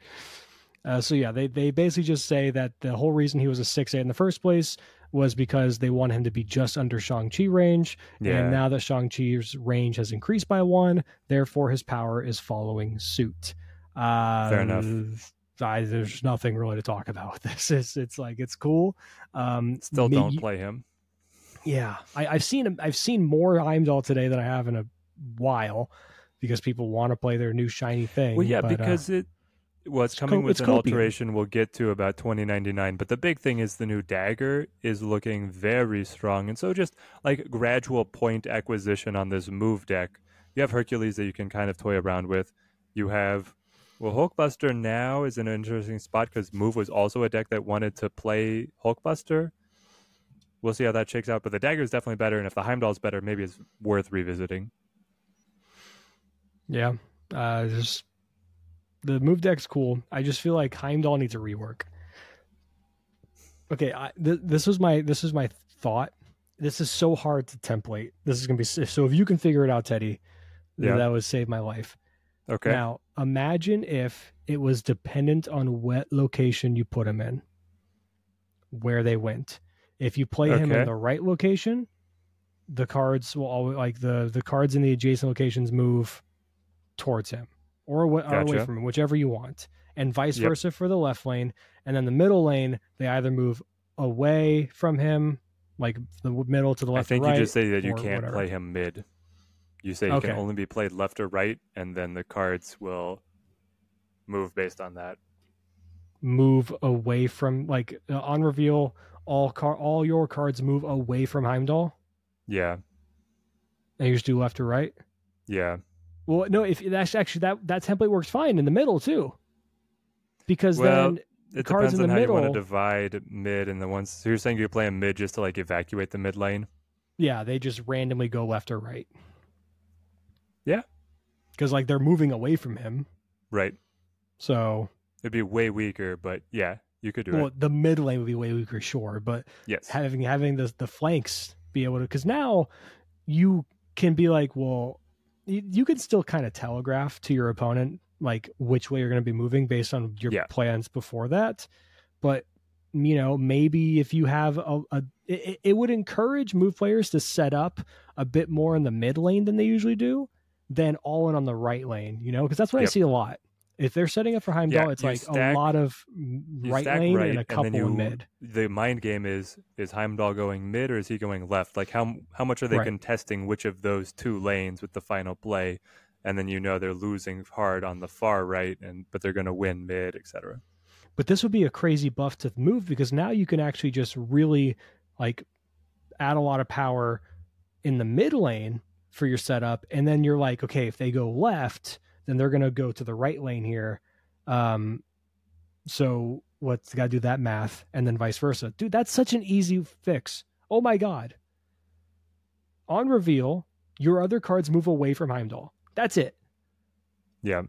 uh, so yeah they, they basically just say that the whole reason he was a 6-8 in the first place was because they want him to be just under Shang-Chi range. Yeah. And now that Shang-Chi's range has increased by one, therefore his power is following suit. Uh, Fair enough. I, there's nothing really to talk about with this. It's, it's like, it's cool. Um, Still may- don't play him. yeah, I, I've seen I've seen more Heimdall today than I have in a while because people want to play their new shiny thing. Well, yeah, but, uh, because it it's coming co- with an copium. alteration we'll get to about twenty ninety nine. But the big thing is the new dagger is looking very strong, and so just like gradual point acquisition on this move deck. You have Hercules that you can kind of toy around with. You have well, Hulkbuster now is an interesting spot because Move was also a deck that wanted to play Hulkbuster. We'll see how that shakes out, but the dagger is definitely better, and if the Heimdall's better, maybe it's worth revisiting. yeah, uh, just the move deck's cool. I just feel like Heimdall needs a rework. Okay, I, th- this was my this is my thought. This is so hard to template. This is gonna be so. If you can figure it out, Teddy, Yeah. that would save my life. Okay. Now, imagine if it was dependent on what location you put him in, where they went. If you play him in the right location, the cards will always like the the cards in the adjacent locations move towards him or, awa- or away from him, whichever you want, and vice Yep. versa for the left lane. And then the middle lane, they either move away from him, like the middle to the left. I think right, you just say that you can't whatever. play him mid. You say he Okay. can only be played left or right, and then the cards will move based on that. move away from like uh, on reveal all car all your cards move away from Heimdall Yeah, and you just do left or right. yeah. Well, no, if that's actually that that template works fine in the middle too, because Well, then It cards depends in on the how you want to divide mid and the ones. So you're saying you play him mid just to like evacuate the mid lane? yeah, they just randomly go left or right. Yeah. because like they're moving away from him, Right. so It'd be way weaker, but yeah, you could do it. well it. the mid lane would be way weaker, sure, but Yes. having having the the flanks be able to because now you can be like well you, you can still kind of telegraph to your opponent like which way you're going to be moving based on your Yeah. plans before that. But you know maybe if you have a, a it, it would encourage move players to set up a bit more in the mid lane than they usually do than all in on the right lane you know? Because that's what i see a lot if they're setting up for Heimdall, Yeah, it's like stack- a lot of right lane right, and a couple then you, mid. The mind game is is Heimdall going mid or is he going left? Like how how much are they Right. contesting which of those two lanes with the final play? And then you know they're losing hard on the far right, and but they're going to win mid, etc. But this would be a crazy buff to move because now you can actually just really like add a lot of power in the mid lane for your setup. And then you're like, okay, if they go left, then they're going to go to the right lane here. Um, so what's got to do that math and then vice versa. Dude, that's such an easy fix. Oh my God. On reveal, your other cards move away from Heimdall. That's it. Yeah,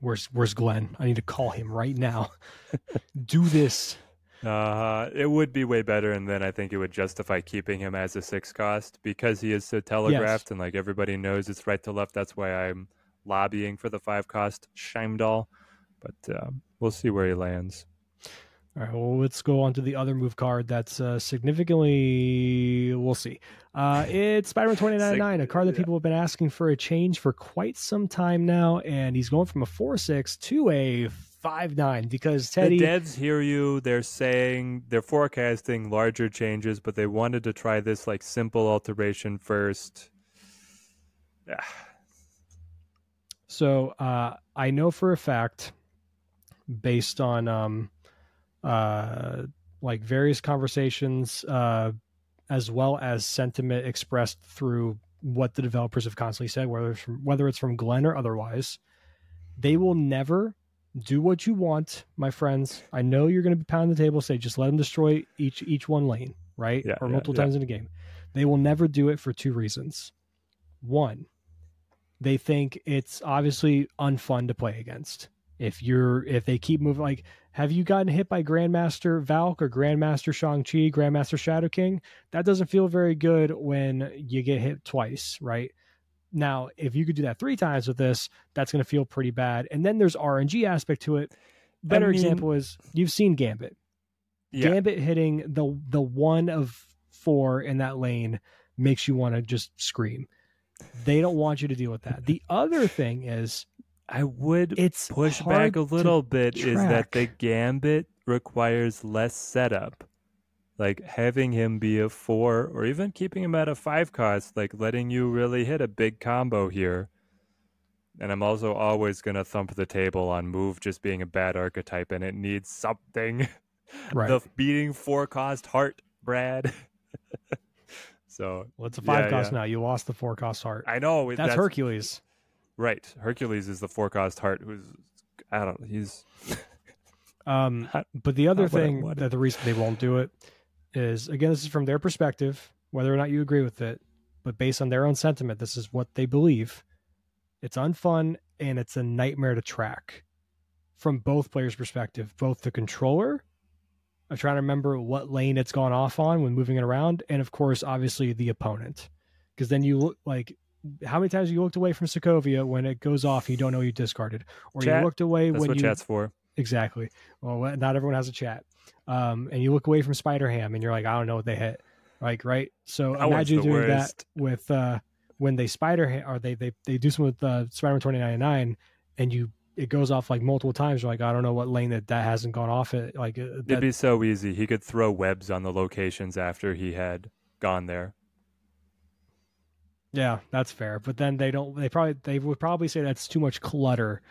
Where's where's Glenn? I need to call him right now. do this. Uh, it would be way better, and then I think it would justify keeping him as a six cost because he is so telegraphed, and like everybody knows it's right to left. That's why I'm lobbying for the five cost Scheimdall, but um, we'll see where he lands. All right, well, let's go on to the other move card that's uh, significantly. We'll see. Uh, it's Spider Man 2099, a card that yeah. people have been asking for a change for quite some time now, and he's going from a 4 6 to a 5 9 because Teddy. The devs hear you. They're saying they're forecasting larger changes, but they wanted to try this like simple alteration first. Yeah. So uh, I know for a fact, based on um, uh, like various conversations, uh, as well as sentiment expressed through what the developers have constantly said, whether it's from whether it's from Glenn or otherwise, they will never do what you want, my friends. I know you're going to be pounding the table, say just let them destroy each each one lane, right, Yeah, or yeah, multiple yeah. times in a game. They will never do it for two reasons. One, they think it's obviously unfun to play against. If you're if they keep moving like have you gotten hit by Grandmaster Valk or Grandmaster Shang-Chi, Grandmaster Shadow King? That doesn't feel very good when you get hit twice, right? Now, if you could do that three times with this, that's going to feel pretty bad. And then there's RNG aspect to it. Better mean- example is you've seen Gambit. Yeah. Gambit hitting the the one of four in that lane makes you want to just scream. They don't want you to deal with that. The other thing is I would it's push back a little bit is that the gambit requires less setup. Like having him be a four or even keeping him at a five cost, like letting you really hit a big combo here. And I'm also always gonna thump the table on move just being a bad archetype and it needs something. Right. the beating four cost heart, Brad. so well, it's a five yeah, cost yeah. now. You lost the four cost heart. I know That's, Hercules. Right. Hercules is the four cost heart who's I don't know, he's Um, but the other not what I thing that the reason they won't do it is again, this is from their perspective, whether or not you agree with it, but based on their own sentiment, this is what they believe. It's unfun and it's a nightmare to track from both players' perspective, both the controller of trying to remember what lane it's gone off on when moving it around, and of course, obviously the opponent. Because then you look like how many times you looked away from Sokovia when it goes off, you don't know you discarded, or Chat. you looked away that's when what you chat's for. Exactly. Well, not everyone has a chat. Um, and you look away from Spider Ham, and you're like, I don't know what they hit. Like, right? So That imagine doing worst. that with uh, when they Spider Ham, or they they they do something with uh, Spider Man twenty ninety nine, and you it goes off like multiple times. You're like, I don't know what lane that that hasn't gone off it. Like, uh, It'd be so easy. He could throw webs on the locations after he had gone there. yeah, that's fair. But then they don't. They probably they would probably say that's too much clutter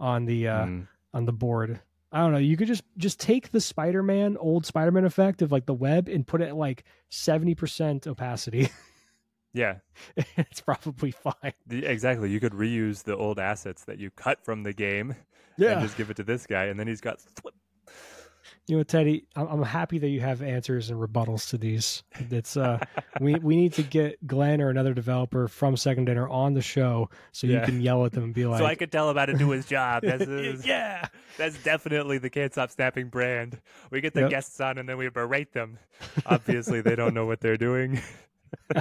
on the uh, Mm. On the board. I don't know. You could just just take the Spider-Man old Spider-Man effect of like the web and put it at like seventy percent opacity. Yeah, it's probably fine. exactly. You could reuse the old assets that you cut from the game and just give it to this guy, and then he's got. You know, Teddy, I'm, I'm happy that you have answers and rebuttals to these. It's uh, we we need to get Glenn or another developer from Second Dinner on the show so you can yell at them and be like, so I could tell him how to do his job. That's, yeah, that's definitely the Can't Stop Snapping brand. We get the Yep. guests on and then we berate them. Obviously, they don't know what they're doing.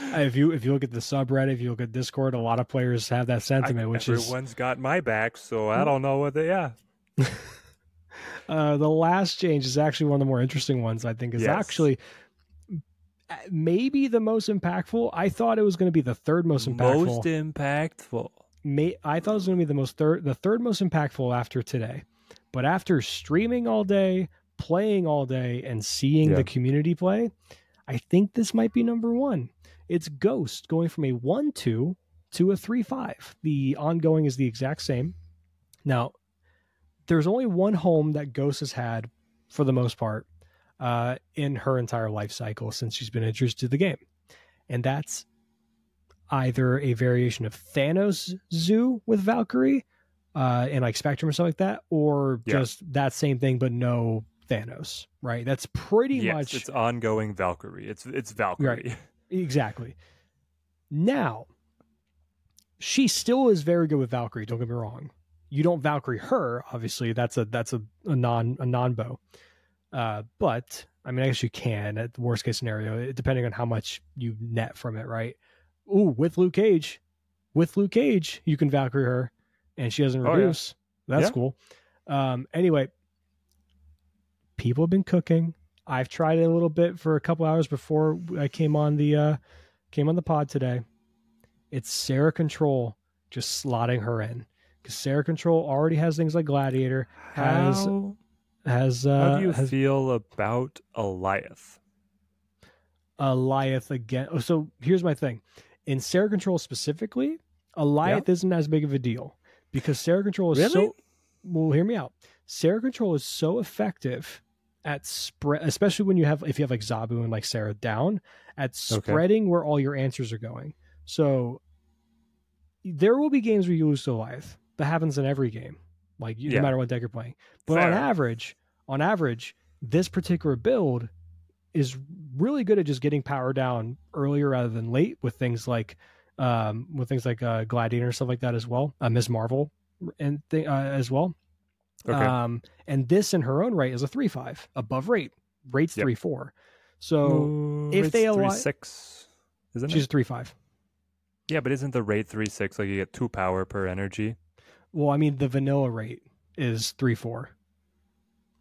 if you if you look at the subreddit, if you look at Discord, a lot of players have that sentiment, I- which is everyone's got my back, so I don't know what they. Yeah, Uh, the last change is actually one of the more interesting ones. I think is Yes. actually uh, maybe the most impactful. I thought it was going to be the third most impactful. most impactful. May, I thought it was going to be the most third, the third most impactful after today. But after streaming all day, playing all day, and seeing Yeah. the community play, I think this might be number one. It's Ghost going from a one two to a three five. The ongoing is the exact same. Now, there's only one home that Ghost has had for the most part uh, in her entire life cycle since she's been introduced to the game, and that's either a variation of Thanos Zoo with Valkyrie uh, and like Spectrum or something like that, or Yeah. just that same thing but no Thanos. Right? That's pretty yes, much it's ongoing Valkyrie. It's it's Valkyrie. Exactly. Now, she still is very good with Valkyrie. Don't get me wrong. You don't Valkyrie her, obviously. That's a that's a, a non a non bow. Uh, but I mean, I guess you can at the worst case scenario, depending on how much you net from it, right? Ooh, with Luke Cage, with Luke Cage, you can Valkyrie her, and she doesn't Oh, yeah. reduce. That's Yeah. cool. Um, anyway, people have been cooking. I've tried it a little bit for a couple hours before I came on the uh, came on the pod today. It's Sera Control just slotting her in because Sera Control already has things like Gladiator, Has- How, has how uh, do you has feel about Alioth? Alioth again. Oh, so here's my thing: in Sera Control specifically, Alioth isn't as big of a deal because Sera Control is Really? so. Well, hear me out. Sera Control is so effective at spread, especially when you have if you have like Zabu and like Sera down at Okay. spreading where all your answers are going. So there will be games where you lose to Alioth. That happens in every game, like you, Yeah. no matter what deck you're playing. But Fair. on average, on average, this particular build is really good at just getting power down earlier rather than late with things like um with things like uh gladiator and stuff like that as well uh, miss marvel and th- uh, as well Okay. um and this in her own right is a 3-5 above rate rates Yep. 3-4 so Ooh, if they allow- three six, isn't she's it? a 3-5 Yeah, but isn't the rate three six like you get two power per energy? Well i mean the vanilla rate is 3-4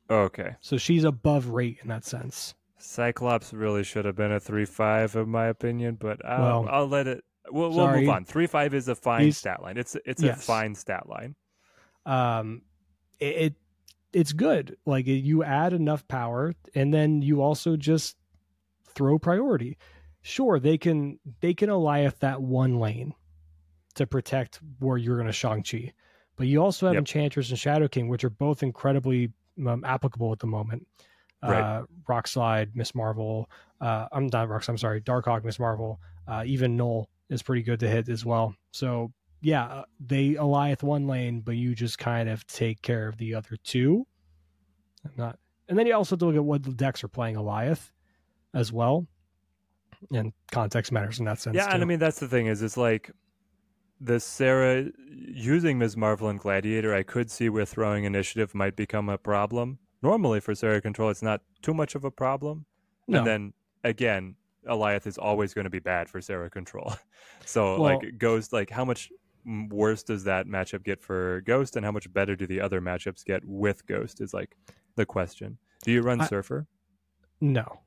Okay. So she's above rate in that sense. Cyclops really should have been a three five, in my opinion, but I'll, Well, I'll let it. We'll, we'll move on. Three five is a fine He's- stat line. It's it's Yes. a fine stat line. um it, it it's good like you add enough power and then you also just throw priority sure they can they can Alioth that one lane to protect where you're going to Shang-Chi but you also have Yep. Enchantress and Shadow King which are both incredibly um, applicable at the moment Right. uh Rock Slide Miss Marvel uh I'm not Rock I'm sorry Darkhawk Miss Marvel uh even Knull is pretty good to hit as well so yeah, uh, they Alioth one lane, but you just kind of take care of the other two. I'm not, and then you also have to look at what the decks are playing Alioth as well, and context matters in that sense. Yeah, and I mean that's the thing is it's like the Sera using Ms. Marvel and Gladiator. I could see where throwing initiative might become a problem. Normally for Sera control, it's not too much of a problem. no, And then again, Alioth is always going to be bad for Sera control. so Well- like Ghost, like how much worse does that matchup get for Ghost, and how much better do the other matchups get with Ghost? Is like the question. Do you run I- Surfer no,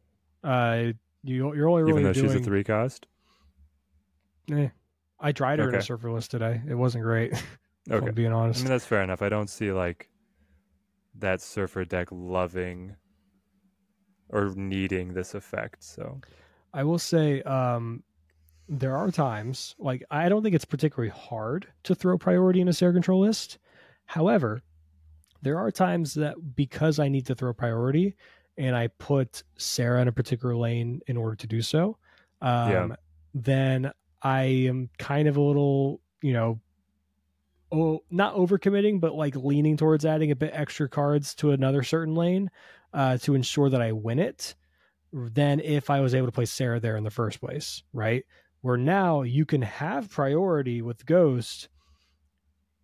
uh, you you're only even though doing. she's a three cost? eh. I tried her in a Okay. surfer list today. It wasn't great. if Okay. I'm being honest. I mean that's fair enough. I don't see like that surfer deck loving or needing this effect. So I will say um, there are times like I don't think it's particularly hard to throw priority in a Sera control list. However, there are times that because I need to throw priority and I put Sera in a particular lane in order to do so, um, Yeah. then I am kind of a little, you know, oh, not overcommitting, but like leaning towards adding a bit extra cards to another certain lane uh, to ensure that I win it than if I was able to play Sera there in the first place, right? Where now you can have priority with Ghost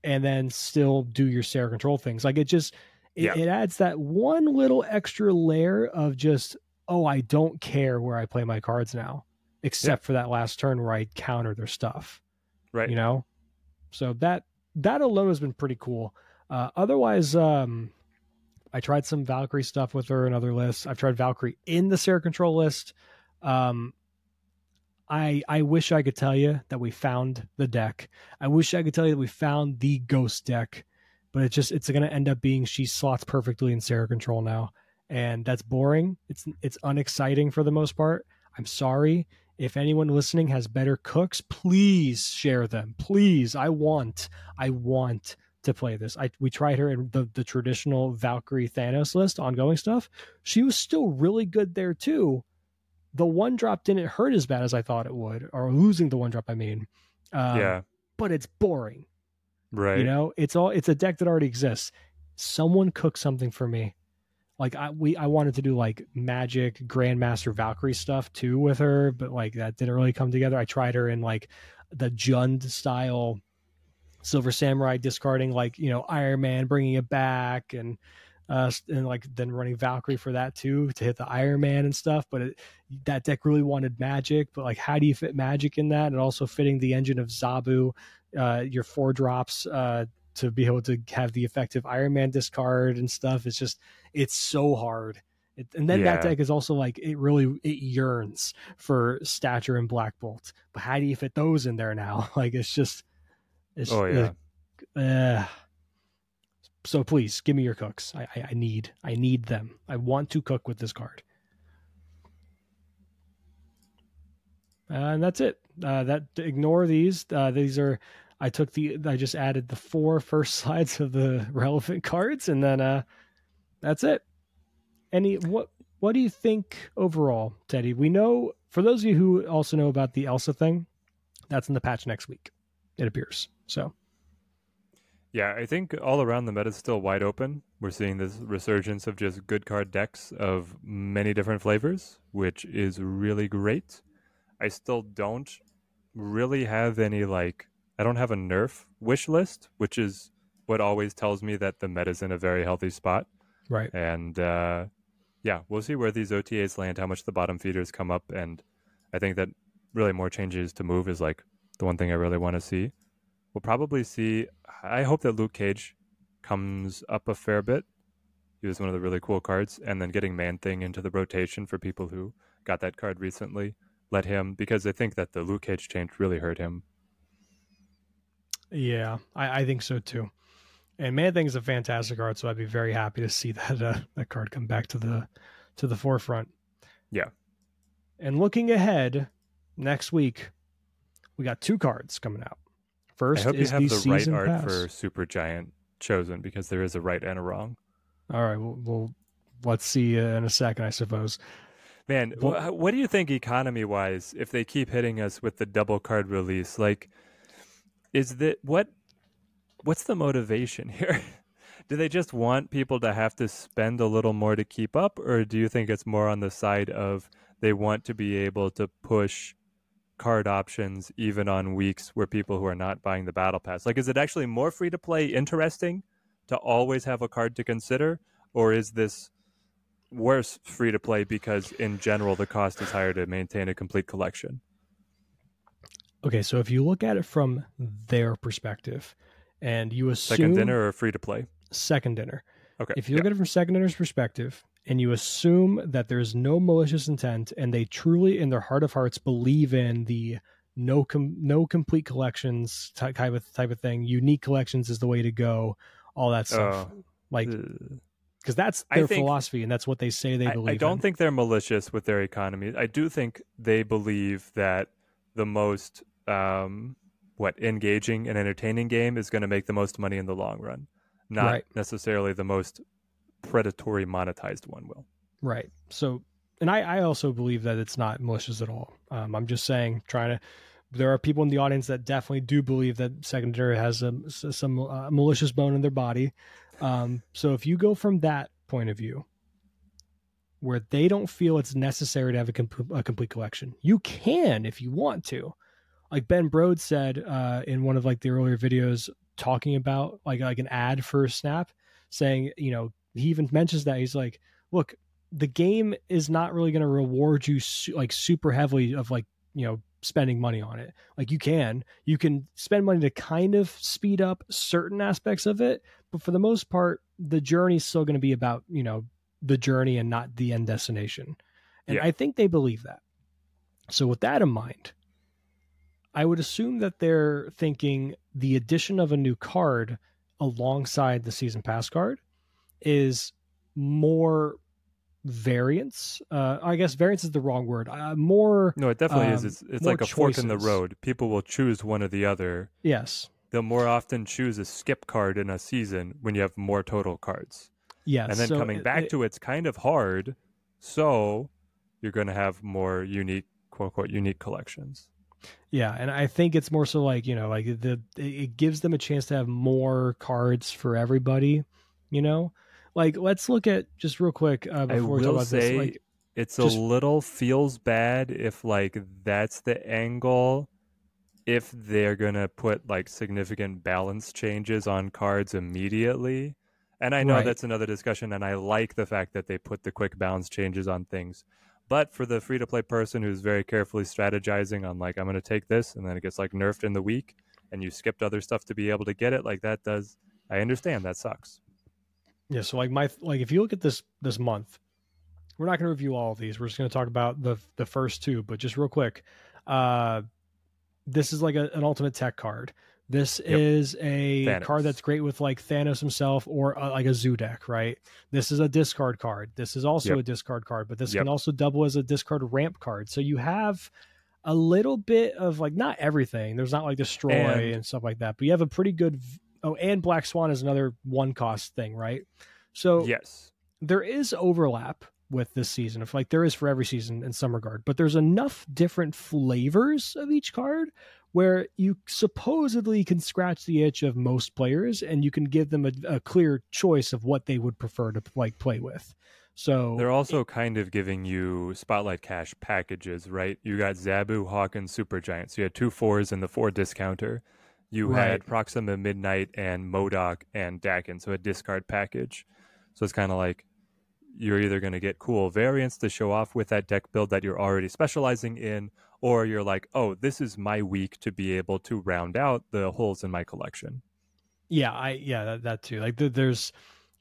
and then still do your Sera control things. Like it just it, Yeah. it adds that one little extra layer of just, oh, I don't care where I play my cards now, except for that last turn where I counter their stuff right. you know? So that that alone has been pretty cool. Uh otherwise um i tried some valkyrie stuff with her in other lists. I've tried valkyrie in the sera control list. Um i i wish i could tell you that we found the deck. I wish i could tell you that we found the ghost deck but it's just it's going to end up being she slots perfectly in sera control now. And that's boring. It's it's unexciting for the most part. I'm sorry if anyone listening has better cooks, please share them. Please, I want, I want to play this. I we tried her in the the traditional Valkyrie Thanos list, ongoing stuff. She was still really good there too. The one drop didn't hurt as bad as I thought it would, or losing the one drop. I mean, um, yeah. but it's boring. Right. You know, it's all it's a deck that already exists. Someone cook something for me. Like I we I wanted to do like Magik grandmaster Valkyrie stuff too with her, but like that didn't really come together. I tried her in like the Jund style Silver Samurai discarding like, you know, Iron Man bringing it back and uh and like then running Valkyrie for that too to hit the Iron Man and stuff, but it, that deck really wanted Magik, but like how do you fit Magik in that and also fitting the engine of Zabu uh, your four drops uh, to be able to have the effective Iron Man discard and stuff. It's just it's so hard. It, and then that deck is also like it really it yearns for stature and Black Bolt. But how do you fit those in there now? Like it's just it's Oh yeah. uh, so please give me your cooks. I, I I need I need them. I want to cook with this card. Uh, and that's it. Uh, that ignore these. Uh, these are I took the I just added the four first slides of the relevant cards, and then uh, that's it. Any what what do you think overall, Teddy? We know for those of you who also know about the Elsa thing, that's in the patch next week. It appears so. Yeah, I think all around the meta is still wide open. We're seeing this resurgence of just good card decks of many different flavors, which is really great. I still don't really have any like I don't have a nerf wish list, which is what always tells me that the meta's in a very healthy spot. Right. And uh, yeah, we'll see where these OTAs land, how much the bottom feeders come up, and I think that really more changes to move is like the one thing I really want to see. We'll probably see. I hope that Luke Cage comes up a fair bit He was one of the really cool cards, and then getting Man Thing into the rotation for people who got that card recently let him because I think that the Luke Cage change really hurt him. Yeah, I, I think so too. And Man Thing is a fantastic card, so I'd be very happy to see that uh, that card come back to the to the forefront. Yeah. And looking ahead, next week we got two cards coming out. First I hope you is have the, the, right art pass. for Super Giant chosen because there is a right and a wrong. All right, well, well let's see uh, in a second, I suppose. Man, Well- what do you think economy wise if they keep hitting us with the double card release? Like is that what what's the motivation here? do they just want people to have to spend a little more to keep up or do you think it's more on the side of they want to be able to push card options even on weeks where people who are not buying the battle pass? Like is it actually more free to play interesting to always have a card to consider or is this worse free to play because in general the cost is higher to maintain a complete collection. Okay, so if you look at it from their perspective, and you assume Second dinner or free to play? second dinner, Okay. if you look at it from second dinner's perspective, and you assume that there's no malicious intent, and they truly, in their heart of hearts, believe in the no com- no complete collections type of type of thing, unique collections is the way to go, all that stuff, Oh, like uh, because that's their think- philosophy, and that's what they say they I, believe. I don't in. think they're malicious with their economy. I do think they believe that the most um, what engaging and entertaining game is going to make the most money in the long run, not Right. necessarily the most predatory monetized one will. Right. So, and I, I also believe that it's not malicious at all. Um, I'm just saying, trying to. There are people in the audience that definitely do believe that Second Dinner has a, some uh, malicious bone in their body. Um, so if you go from that point of view, where they don't feel it's necessary to have a, com- a complete collection, you can if you want to. Like Ben Brode said uh, in one of like the earlier videos, talking about like like an ad for Snap, saying you know he even mentions that he's like, look, the game is not really going to reward you su- like super heavily of like you know spending money on it. Like you can you can spend money to kind of speed up certain aspects of it but for the most part the journey is still going to be about you know the journey and not the end destination. And Yeah. i think they believe that. So with that in mind i would assume that they're thinking the addition of a new card alongside the season pass card is more variance. Uh, I guess variance is the wrong word. Uh, more, No, it definitely is. Um, It's, it's like a fork in the road. People will choose one or the other. yes, They'll more often choose a skip card in a season when you have more total cards. yes. and then So coming it- back it- to it's kind of hard. So you're going to have more unique, quote unquote, unique collections. Yeah, and I think it's more so like you know, like the it gives them a chance to have more cards for everybody. You know, like let's look at just real quick uh, before we talk will about say this. Like, it's just- a little feels bad if like that's the angle. If they're gonna put like significant balance changes on cards immediately, and I know Right. that's another discussion, and I like the fact that they put the quick balance changes on things. But for the free to play person who's very carefully strategizing on like I'm gonna take this, and then it gets like nerfed in the week, and you skipped other stuff to be able to get it, like that does. I understand that sucks. Yeah, so like my like if you look at this this month, we're not going to review all of these. We're just going to talk about the the first two, but just real quick. Uh this is like a, an ultimate tech card. This Yep. is a Thanos. card that's great with like Thanos himself or uh, like a zoo deck, right? This is a discard card. This is also Yep. a discard card, but this Yep. can also double as a discard ramp card. So you have a little bit of like not everything. There's not like destroy And- and, stuff like that, but you have a pretty good. v- Oh, and Black Swan is another one cost thing, right? So Yes. there is overlap with this season if like there is for every season in some regard but there's enough different flavors of each card where you supposedly can scratch the itch of most players and you can give them a, a clear choice of what they would prefer to like play with so They're also kind of giving you Spotlight Cache packages, right? You got Zabu, Hawk, and Supergiant. So you had two fours and the four discounter. You had Proxima Midnight and MODOK and Daken, so a discard package. So it's kind of like you're either going to get cool variants to show off with that deck build that you're already specializing in, or you're like, oh, this is my week to be able to round out the holes in my collection. yeah i yeah that, that too like th- there's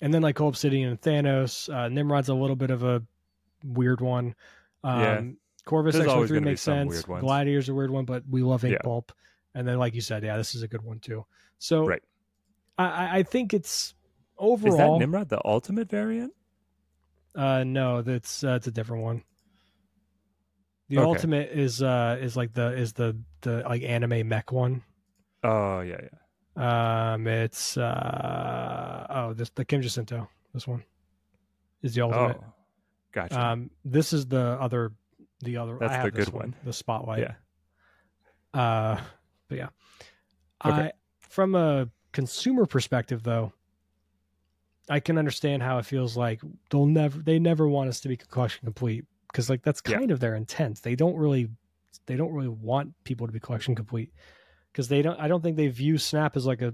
and then like Obsidian and Thanos. Uh, Nimrod's a little bit of a weird one. Um, Yeah. Corvus X three makes sense. Gladiator's a weird one, but we love Ink Yeah. Pulp. And then, like you said, yeah, this is a good one too. So, Right. I, I- think it's Is that overall. Nimrod the ultimate variant? uh, no, that's uh, it's a different one. The Okay. ultimate is uh is like the is the the like anime mech one. Oh yeah, yeah. Um, it's uh oh this the Kim Jacinto. This one is the ultimate. Oh, gotcha. Um, this is the other, the other. That's I have the this good one. the spotlight. yeah. Uh, but yeah, Okay. I from a consumer perspective though, I can understand how it feels like they'll never, they never want us to be collection complete because like that's Yeah. kind of their intent. They don't really, they don't really want people to be collection complete because they don't. I don't think they view Snap as like a.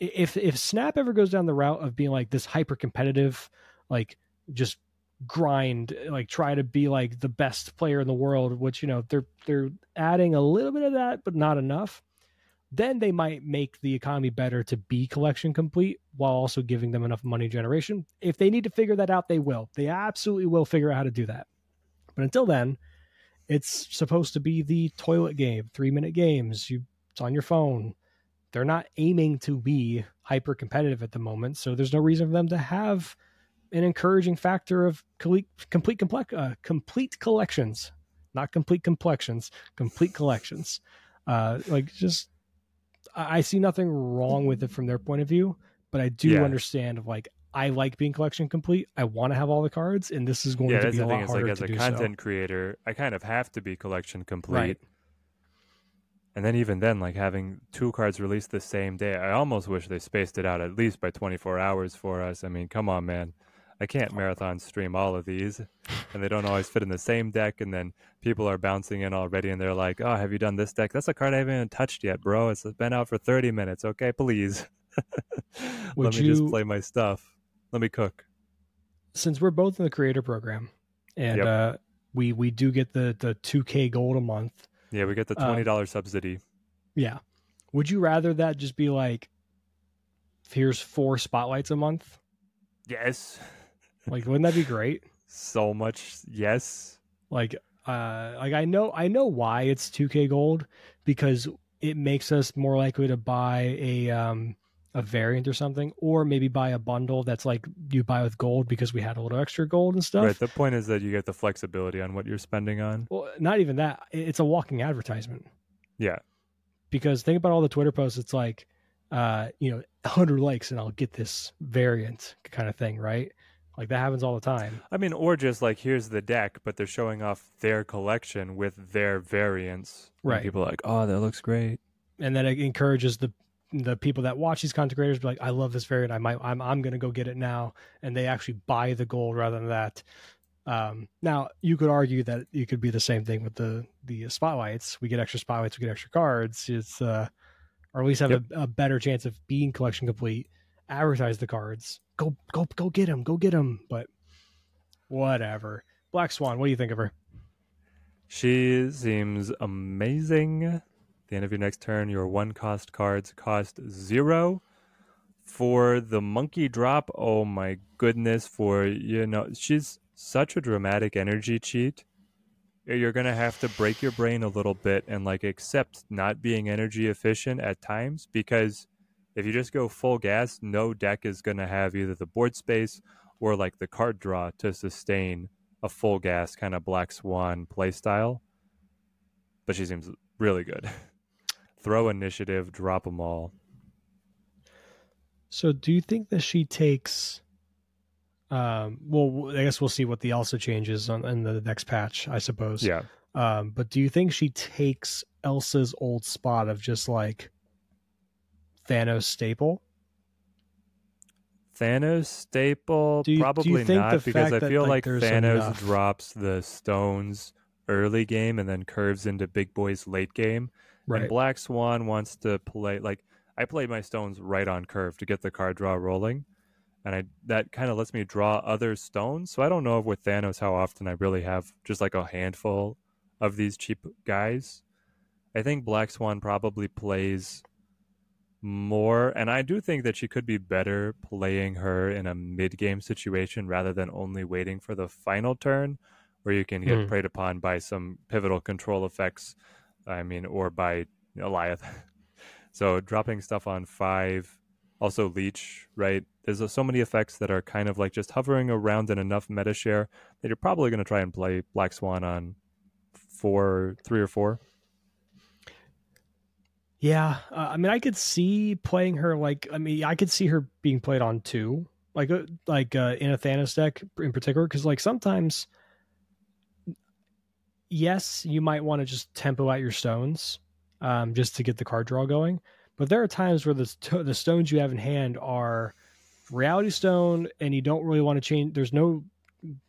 If if Snap ever goes down the route of being like this hyper competitive, like just grind like try to be like the best player in the world which you know they're they're adding a little bit of that but not enough then they might make the economy better to be collection complete while also giving them enough money generation if they need to figure that out they will they absolutely will figure out how to do that but until then it's supposed to be the toilet game three minute games you it's on your phone they're not aiming to be hyper competitive at the moment so there's no reason for them to have an encouraging factor of complete complete complex uh, complete collections, not complete complexions, complete collections. Uh, like just, I I see nothing wrong with it from their point of view, but I do Yeah. understand of like I like being collection complete. I want to have all the cards, and this is going Yeah, to be a the lot thing. Is harder like as to a do content creator, I kind of have to be collection complete. Right. And then even then, like having two cards released the same day, I almost wish they spaced it out at least by 24 hours for us. I mean, come on, man. I can't marathon stream all of these, and they don't always fit in the same deck. And then people are bouncing in already, and they're like, "Oh, have you done this deck? That's a card I haven't even touched yet, bro. It's been out for 30 minutes. Okay, please. Let me just play my stuff. Let me cook." Since we're both in the creator program, and Yep. uh, we we do get the the two K gold a month. Yeah, we get the Um, twenty dollars subsidy. Yeah, would you rather that just be like, here's four spotlights a month? Yes, Like, wouldn't that be great? so much. Yes. like uh like i know i know why it's 2k gold because it makes us more likely to buy a um a variant or something or maybe buy a bundle that's like you buy with gold because we had a little extra gold and stuff Right. The point is that you get the flexibility on what you're spending on. well not even that it's a walking advertisement Yeah. because think about all the twitter posts it's like uh you know 100 likes and i'll get this variant kind of thing right like that happens all the time I mean, or just like here's the deck, but they're showing off their collection with their variants. And Right. people are like, oh, that looks great. and then it encourages the the people that watch these content creators be like, I love this variant. I might I'm I'm gonna go get it now, and they actually buy the gold rather than that. Um, now you could argue that it could be the same thing with the the spotlights. We get extra spotlights, we get extra cards. It's uh, or at least have a, a better chance of being collection complete. Advertise the cards. Go go go get them. Go get them. But whatever. Black Swan. What do you think of her? She seems amazing. The end of your next turn, your one cost cards cost zero. For the monkey drop, oh my goodness, for you know, she's such a dramatic energy cheat. You're gonna have to break your brain a little bit and like accept not being energy efficient at times because if you just go full gas, no deck is gonna have either the board space or like the card draw to sustain a full gas kind of black swan playstyle. But she seems really good. Throw initiative, drop them all. So, do you think that she takes? Um, well, I guess we'll see what the Elsa changes on in the next patch, I suppose. Yeah. Um, but do you think she takes Elsa's old spot of just like Thanos staple? Thanos staple you- probably not because I that, feel like, like, Thanos enough- drops the stones early game and then curves into big boys late game. And Black Swan wants to play like I play my stones right on curve to get the card draw rolling. And I that kind of lets me draw other stones. So I don't know if with Thanos how often I really have just like a handful of these cheap guys. I think Black Swan probably plays more. And I do think that she could be better playing her in a mid game situation rather than only waiting for the final turn where you can get mm. preyed upon by some pivotal control effects. I mean, or by Goliath. so dropping stuff on five, also leech, right? There's so many effects that are kind of like just hovering around in enough meta share that you're probably going to try and play Black Swan on four, three or four. Yeah, uh, I mean, I could see playing her like. I mean, I could see her being played on two, like uh, like uh, in a Thanos deck in particular, because like sometimes, yes, you might want to just tempo out your stones, um, just to get the card draw going. But there are times where the the stones you have in hand are reality stone, and you don't really want to change. There's no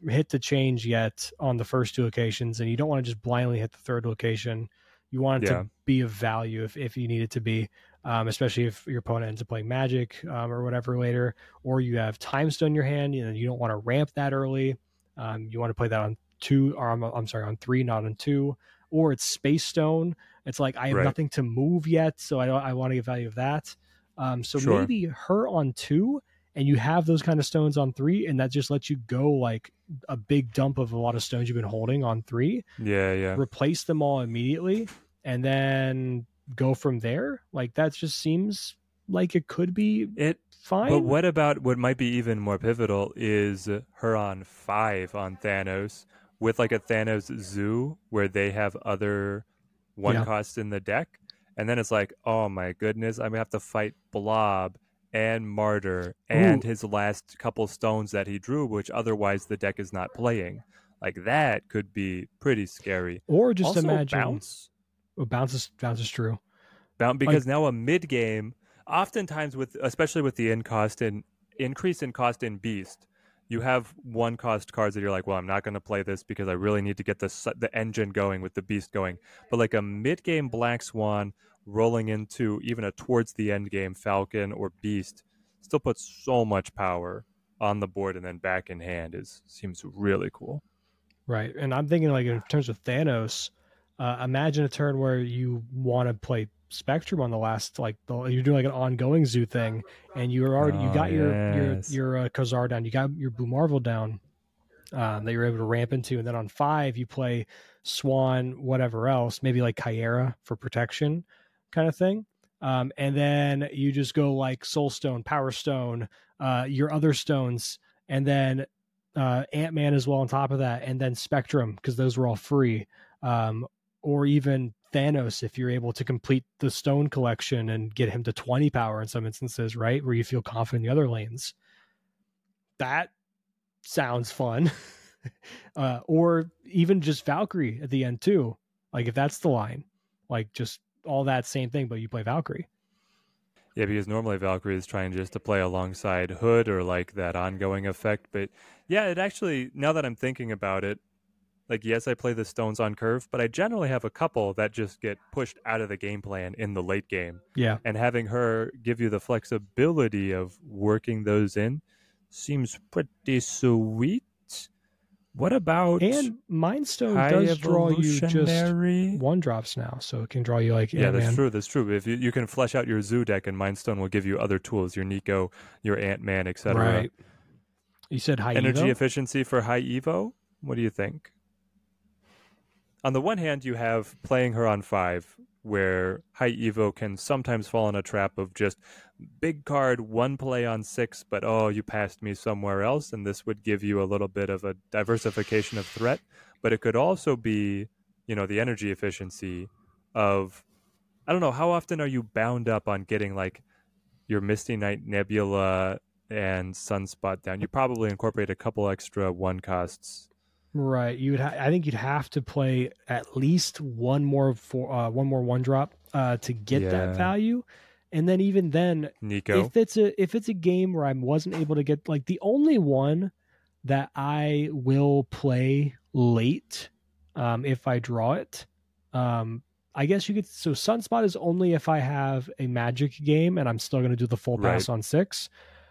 hit to change yet on the first two locations, and you don't want to just blindly hit the third location you want it yeah. to be of value if, if you need it to be, um, especially if your opponent ends up playing Magik um, or whatever later, or you have time stone in your hand. You know, you don't want to ramp that early. Um, you want to play that on two, or I'm, I'm, sorry, on three, not on two, or it's space stone. It's like I have right. nothing to move yet, so I don't. I want to get value of that. Um, so sure. maybe her on two, and you have those kind of stones on three, and that just lets you go like a big dump of a lot of stones you've been holding on three. Yeah, yeah. Replace them all immediately, and then go from there. Like that just seems like it could be it fine. But what about what might be even more pivotal is her on five on Thanos with like a Thanos zoo where they have other one yeah. costs in the deck. And then it's like, oh my goodness, I'm gonna have to fight Blob and Martyr and Ooh. his last couple stones that he drew, which otherwise the deck is not playing. Like that could be pretty scary. Or just also, imagine bounce. Oh, bounce is bounce is true. Bounce because like, now a mid game, oftentimes with especially with the in cost and increase in cost in beast, you have one cost cards that you're like, well, I'm not going to play this because I really need to get the the engine going with the beast going. But like a mid game Black Swan rolling into even a towards the end game Falcon or Beast still puts so much power on the board and then back in hand is seems really cool. Right, and I'm thinking like in terms of Thanos uh, imagine a turn where you want to play Spectrum on the last, like the, you're doing like an ongoing zoo thing, and you're already oh, you got your yes. your your uh, Ka-Zar down, you got your Blue Marvel down, um, that you're able to ramp into, and then on five you play Swan, whatever else, maybe like Kyera for protection, kind of thing. Um, and then you just go like Soulstone, Power Stone, uh, your other stones, and then uh, Ant Man as well on top of that, and then Spectrum because those were all free. Um, or even Thanos if you're able to complete the stone collection and get him to 20 power in some instances, right? Where you feel confident in the other lanes. That sounds fun. uh, or even just Valkyrie at the end too. Like if that's the line, like just all that same thing, but you play Valkyrie. Yeah, because normally Valkyrie is trying just to play alongside Hood or like that ongoing effect. But yeah, it actually, now that I'm thinking about it, like, yes, I play the stones on curve, but I generally have a couple that just get pushed out of the game plan in the late game. Yeah. And having her give you the flexibility of working those in seems pretty sweet. What about and Mind Stone does draw you just one drops now, so it can draw you like yeah, Ant-Man. that's true. That's true. If you, you can flesh out your Zoo deck, and Mind Stone will give you other tools, your Nico, your Ant Man, etc. Right. You said high energy Evo? efficiency for high Evo. What do you think? On the one hand, you have playing her on five, where High Evo can sometimes fall in a trap of just big card, one play on six, but oh, you passed me somewhere else, and this would give you a little bit of a diversification of threat. But it could also be, you know, the energy efficiency of, I don't know, how often are you bound up on getting like your Misty Knight Nebula and Sunspot down? You probably incorporate a couple extra one costs Right. You would. Ha- I think you'd have to play at least one more for uh, one more one drop uh, to get yeah. that value, and then even then, Nico, if it's a if it's a game where I wasn't able to get like the only one that I will play late, um, if I draw it, um, I guess you could. So Sunspot is only if I have a Magik game and I'm still going to do the full pass right. on six.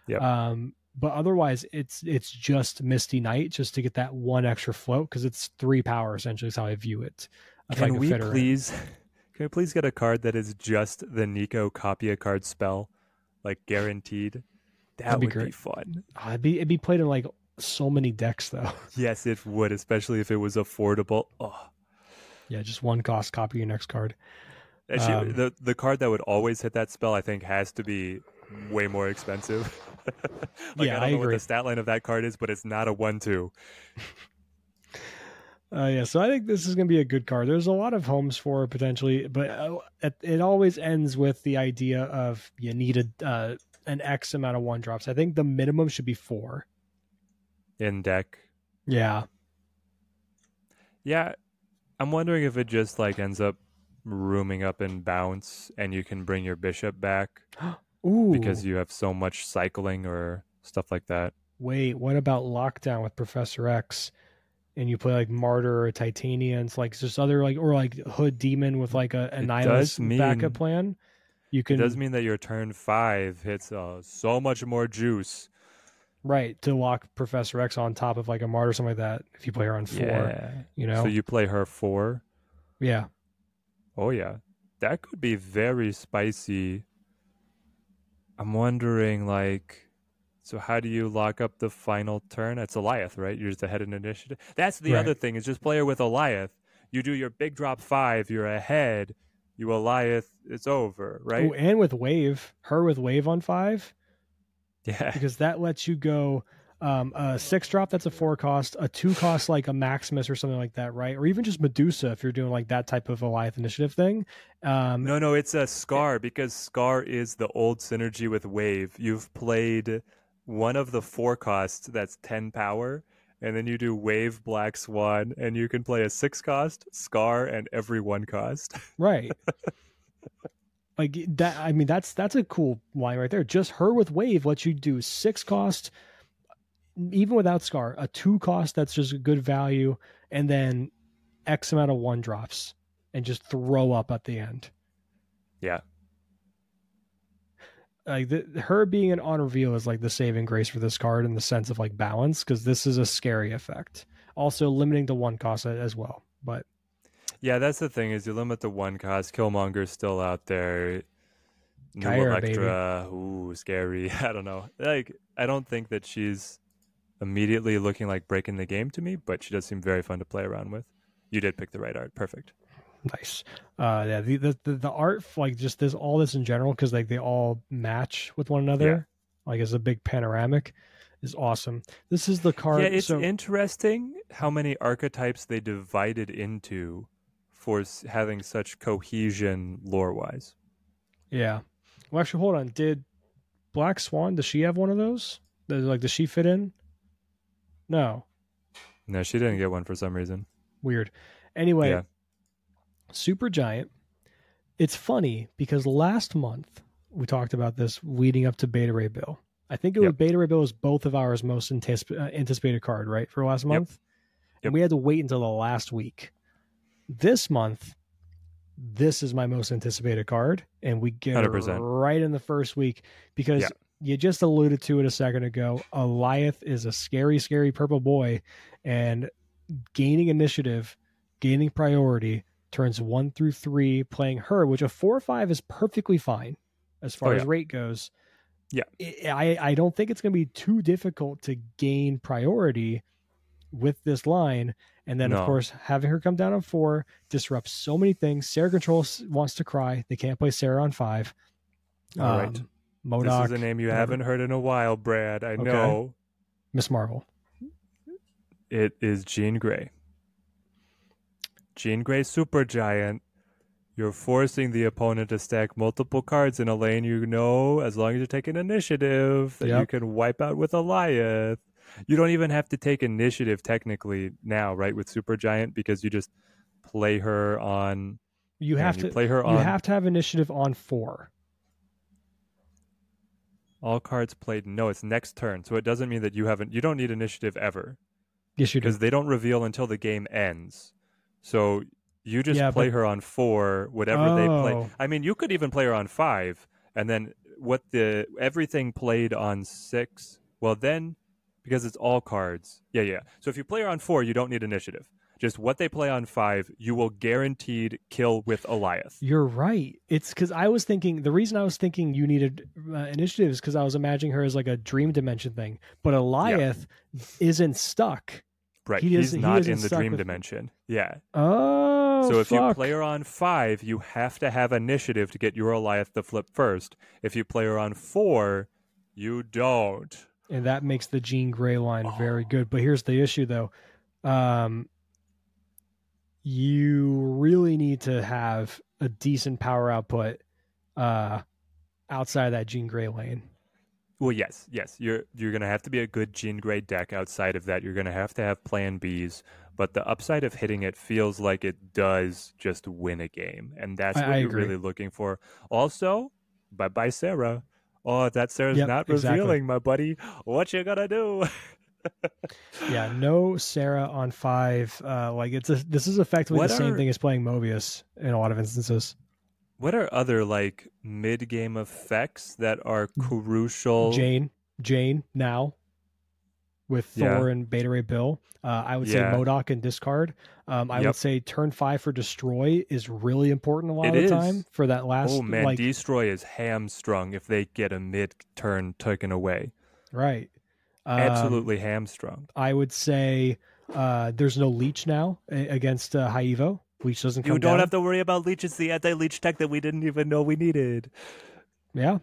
Yeah. Um, but otherwise it's it's just misty Knight just to get that one extra float because it's three power essentially is how i view it can we please Can I please get a card that is just the Nico copy a card spell, like guaranteed? That That'd be would be fun. Oh, it'd be it'd be played in like so many decks though. Yes, it would, especially if it was affordable. Oh, yeah, just one cost. Copy your next card. actually, Um, the the card that would always hit that spell, I think, has to be way more expensive. like, Yeah, I don't I know what agree. the stat line of that card is, but it's not a one-two. Uh, yeah, so I think this is going to be a good card. There's a lot of homes for potentially, but uh, it, it always ends with the idea of you need a uh, an X amount of one drops. I think the minimum should be four. in deck. Yeah, Yeah, I'm wondering if it just like ends up rooming up in bounce, and you can bring your bishop back ooh. because you have so much cycling or stuff like that. wait, what about lockdown with Professor X? And you play like Martyr or Titania, and it's like just other like or like Hood Demon with like a, a It nihilist mean- backup plan. You can It does mean that your turn five hits uh, so much more juice. right to lock Professor X on top of like a Martyr or something like that. If you play her on four, you know, So you play her four. yeah. Oh yeah, that could be very spicy. I'm wondering, like, so how do you lock up the final turn? It's Alioth, right? You're just ahead in initiative. That's the Right. other thing is just play her with Alioth. You do your big drop five, you're ahead. You Alioth, it's over, right? Oh, and with wave, her with wave on five, yeah, because that lets you go um, a six drop that's a four cost, a two cost like a Maximus or something like that, right? Or even just Medusa if you're doing like that type of Goliath initiative thing. Um, No, no, it's a Skaar because Skaar is the old synergy with Wave. You've played one of the four costs that's 10 power, and then you do Wave Black Swan, and you can play a six cost, Skaar, and every one cost. right. like that. I mean, that's that's a cool line right there. Just her with wave lets you do six cost, even without Skaar, a two cost that's just a good value, and then X amount of one drops, and just throw up at the end. Yeah. like the, her being an on reveal is like the saving grace for this card in the sense of like balance because this is a scary effect. Also limiting to one cost as well, but Yeah, that's the thing is you limit the one cost. Killmonger's still out there. New Kyra, baby. Elektra, ooh, scary. I don't know. Like, I don't think that she's immediately looking like breaking the game to me, but she does seem very fun to play around with. You did pick the right art. Perfect. nice. Uh, yeah, the the the, art like just this all this in general because like they all match with one another. Like as a big panoramic is awesome. This is the card. Yeah, it's so, interesting how many archetypes they divided into for having such cohesion lore-wise. yeah. Well, actually, hold on. Did Black Swan? Does she have one of those? Like, does she fit in? No. No, she didn't get one for some reason. Weird. Anyway, Yeah. Super Giant. It's funny because last month we talked about this leading up to Beta Ray Bill. I think it was Yep. Beta Ray Bill was both of ours most anticip- uh, anticipated card, right, for last month. Yep. And we had to wait until the last week. This month, this is my most anticipated card, and we get it 100%. right in the first week because Yeah. You just alluded to it a second ago. Alioth is a scary, scary purple boy, and gaining initiative, gaining priority, turns one through three, playing her, which a four or five is perfectly fine as far Oh, as rate goes. Yeah. I, I don't think it's going to be too difficult to gain priority with this line. And then, of course, having her come down on four disrupts so many things. Sera Control s- wants to cry. They can't play Sera on five. All right. Um, MODOK, this is a name you whatever. haven't heard in a while, Brad. I know. Miss Marvel. It is Jean Grey. Jean Grey Supergiant. You're forcing the opponent to stack multiple cards in a lane you know, as long as you take an initiative, that you can wipe out with Alioth. You don't even have to take initiative technically now, right, with Supergiant, because you just play her on. You have you to play her on. you have to have initiative on four. All cards played. No, it's next turn, so it doesn't mean that you haven't. You don't need initiative ever. Yes, you do. because they don't reveal until the game ends. So you just Yeah, play but- her on four, whatever they play. Oh. I mean, you could even play her on five, and then what the everything played on six. Well, then because it's all cards, yeah, yeah. So if you play her on four, you don't need initiative. Just what they play on five, you will guaranteed kill with Alioth. You're right. It's because I was thinking the reason I was thinking you needed uh, initiative is because I was imagining her as like a dream dimension thing, but Alioth isn't stuck. Right. He He's isn't- he in the dream dimension. Yeah. Oh, so if you play her on five, you have to have initiative to get your Alioth to flip first. If you play her on four, you don't. and that makes the Jean Grey line Oh. very good. But here's the issue, though. Um, you really need to have a decent power output uh, outside of that Jean Grey lane. Well, yes, yes. You're you're gonna have to be a good Jean Grey deck. Outside of that, you're gonna have to have Plan Bs. But the upside of hitting it feels like it does just win a game, and that's what I you're agree. really looking for. Also, bye bye Sera. Oh, that Sera's Yep, not exactly. revealing, my buddy. What you gonna do? Yeah, no Sera on five. Uh, like it's a, this is effectively What the same thing as playing Mobius in a lot of instances. what are other like mid game effects that are crucial? Jane, Jane now with Yeah. Thor and Beta Ray Bill. Uh, I would Yeah. say MODOK and discard. Um, I Yep. would say turn five for destroy is really important a lot It of is. the time for that last. Oh man, like Destroy is hamstrung if they get a mid turn taken away. right. Um, Absolutely hamstrung. I would say uh, there's no leech now against uh, High Evo. Leech doesn't come You don't down. have to worry about leech. It's the anti-leech tech that we didn't even know we needed. Yeah.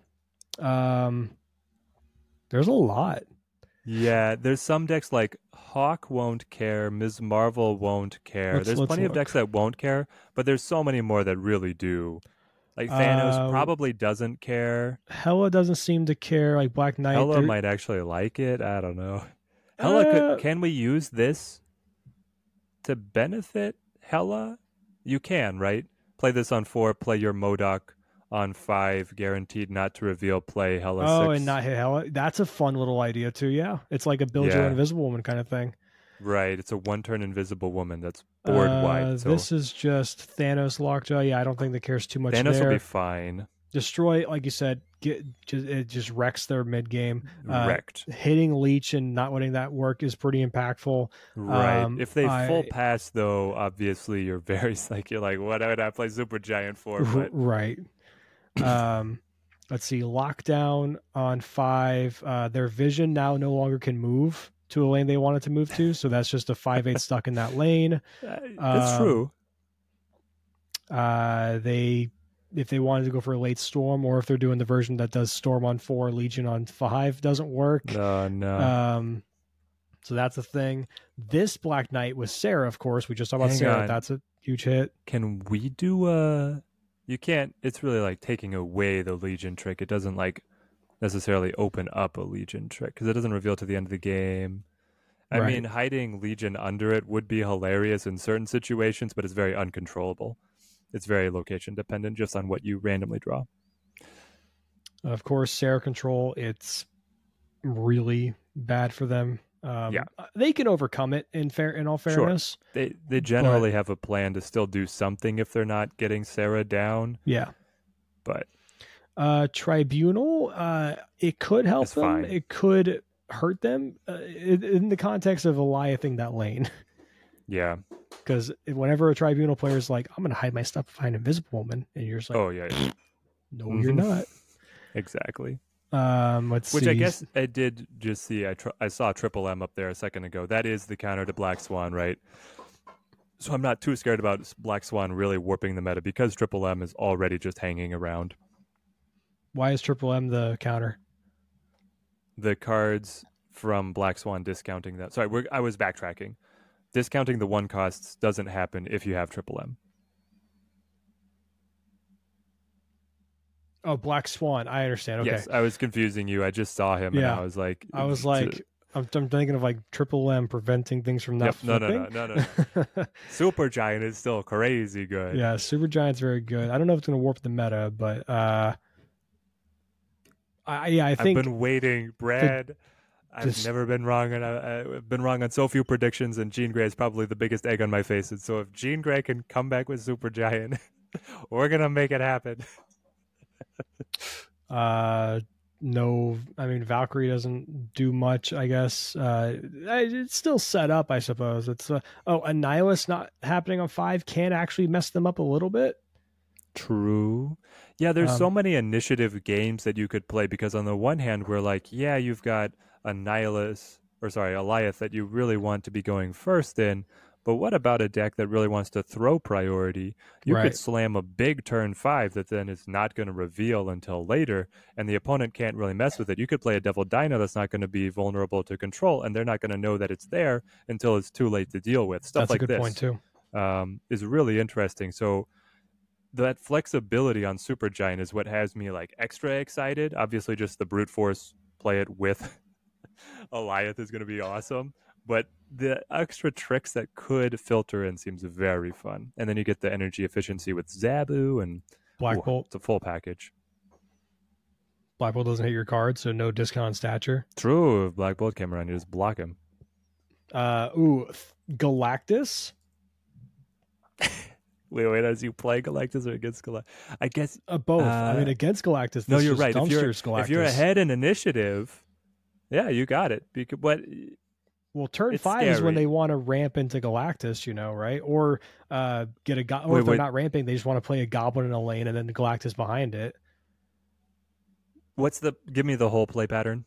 Um, there's a lot. Yeah, there's some decks like Hawk won't care, Ms. Marvel won't care. Let's- there's let's plenty of decks that won't care, but there's so many more that really do. Like Thanos Uh, probably doesn't care. Hella doesn't seem to care. Like Black Knight. Hella there- might actually like it. I don't know. Hella, could, Uh, can we use this to benefit Hella? You can, right? Play this on four. Play your MODOK on five. Guaranteed not to reveal. Play Hella Oh, six. and not hit Hella. That's a fun little idea too. Yeah, it's like a build your Yeah. own Invisible Woman kind of thing. Right. It's a one-turn invisible woman that's board Uh, wide. So This is just Thanos Lockjaw. Yeah, I don't think that cares too much Thanos there. will be fine. Destroy, like you said, get just, it just wrecks their mid game. Uh, Wrecked. Hitting Leech and not letting that work is pretty impactful. Right. um, if they full pass though, obviously you're very like you're like, what would I play Super Giant for? But right. Um, let's see. Lockdown on five. Uh, their vision now no longer can move to a lane they wanted to move to, so that's just a five eight stuck in that lane. uh, that's Um, true. Uh, they if they wanted to go for a late storm, or if they're doing the version that does storm on four, legion on five, doesn't work. No, no. Um, so that's a thing. This Black Knight with Sera, of course. We just talked about Hang Sera. on. That's a huge hit. Can we do a? You can't. It's really like taking away the Legion trick. It doesn't like necessarily open up a Legion trick because it doesn't reveal to the end of the game. I Right. mean, hiding Legion under it would be hilarious in certain situations, but it's very uncontrollable. It's very location dependent, just on what you randomly draw. Of course, Sera control. It's really bad for them. Um, Yeah. they can overcome it. In fair, in all Sure. fairness, They they generally have a plan to still do something if they're not getting Sera down, yeah. but Uh, tribunal. Uh, it could help It's them. fine. It could hurt them uh, in, the context of Aliothing that lane. yeah. Because whenever a tribunal player is like, "I'm going to hide my stuff behind Invisible Woman," and you're just like, oh yeah, yeah. "No, you're Mhm. not." exactly. Um, let's Which see. I guess I did just see. I tr- I saw Triple M up there a second ago. That is the counter to Black Swan, right? So I'm not too scared about Black Swan really warping the meta because Triple M is already just hanging around. Why is Triple M the counter? The cards from Black Swan discounting that. Sorry, we're, I was backtracking. Discounting the one costs doesn't happen if you have Triple M. Oh, Black Swan. I understand. Okay. Yes, I was confusing you. I just saw him, Yeah. and I was like, I was like, I'm, I'm thinking of like Triple M preventing things from not Yep, no, no, flipping. no, no, no, Super Giant is still crazy good. yeah, Super Giant's very good. I don't know if it's going to warp the meta, but uh, I yeah, I I've been waiting, Brad. I've this- never been wrong, and I've been wrong on so few predictions. And Jean Grey is probably the biggest egg on my face. And so, if Jean Grey can come back with Super Giant, we're gonna make it happen. uh, no, I mean Valkyrie doesn't do much. I guess uh, it's still set up. I suppose it's uh, oh, Annihilus not happening on five can actually mess them up a little bit. True. Yeah, there's Um, so many initiative games that you could play because on the one hand, we're like, yeah, you've got a Annihilus or sorry, Alioth that you really want to be going first in. But what about a deck that really wants to throw priority? You Right. could slam a big turn five that then is not going to reveal until later, and the opponent can't really mess with it. You could play a Devil Dino that's not going to be vulnerable to control, and they're not going to know that it's there until it's too late to deal with. Stuff That's like a good this point too. um, is really interesting. So that flexibility on Supergiant is what has me like extra excited. Obviously, just the brute force play it with Alioth is going to be awesome. But the extra tricks that could filter in seems very fun. And then you get the energy efficiency with Zabu and Black ooh, Bolt. It's a full package. Black Bolt doesn't hit your card, so no discount stature. True. If Black Bolt came around, you just block him. Uh, ooh, Galactus. Wait, wait, as you play Galactus or against Galactus? I guess Uh, both. I Uh, mean, against Galactus. no, you're right. If you're, Galactus. if you're ahead in initiative, yeah, you got it. Because, but Well, turn five is when they want to ramp into Galactus, you know, right? Or uh, get a go- or Wait, if they're wait. not ramping, they just want to play a goblin in a lane and then Galactus behind it. what's the? Give me the whole play pattern.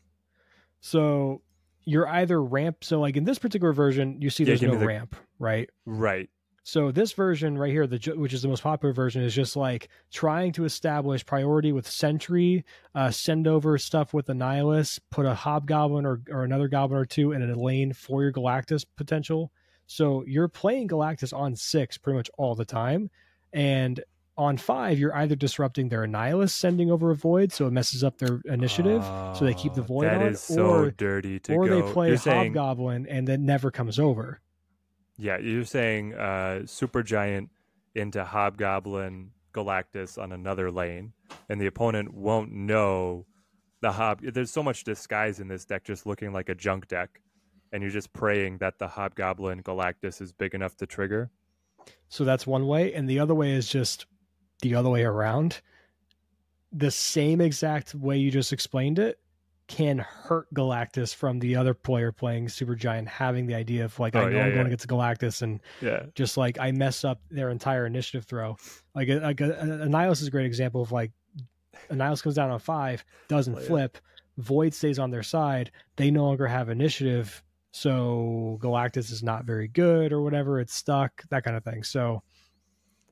So you're either ramp. So like in this particular version, you see Yeah, there's no the- ramp, right? Right. So this version right here, the which is the most popular version, is just like trying to establish priority with Sentry, uh, send over stuff with the Annihilus, put a Hobgoblin or, or another Goblin or two in a lane for your Galactus potential. So you're playing Galactus on six pretty much all the time, and on five you're either disrupting their Annihilus, sending over a Void, so it messes up their initiative, so they keep the Ah, void That on, is so or- dirty to or go. they play You're saying, Hobgoblin and then never comes over. Yeah, you're saying uh, super giant into Hobgoblin Galactus on another lane, and the opponent won't know the Hob. There's so much disguise in this deck, just looking like a junk deck, and you're just praying that the Hobgoblin Galactus is big enough to trigger. So that's one way. And the other way is just the other way around. The same exact way you just explained it can hurt Galactus from the other player playing Supergiant having the idea of like, I Oh, know yeah, I'm going yeah. against Galactus and Yeah. just like I mess up their entire initiative throw. Like a, like a, a is a great example of like a Annihilus comes down on five, doesn't Oh, yeah. flip, Void stays on their side. They no longer have initiative, so Galactus is not very good or whatever. It's stuck, that kind of thing. So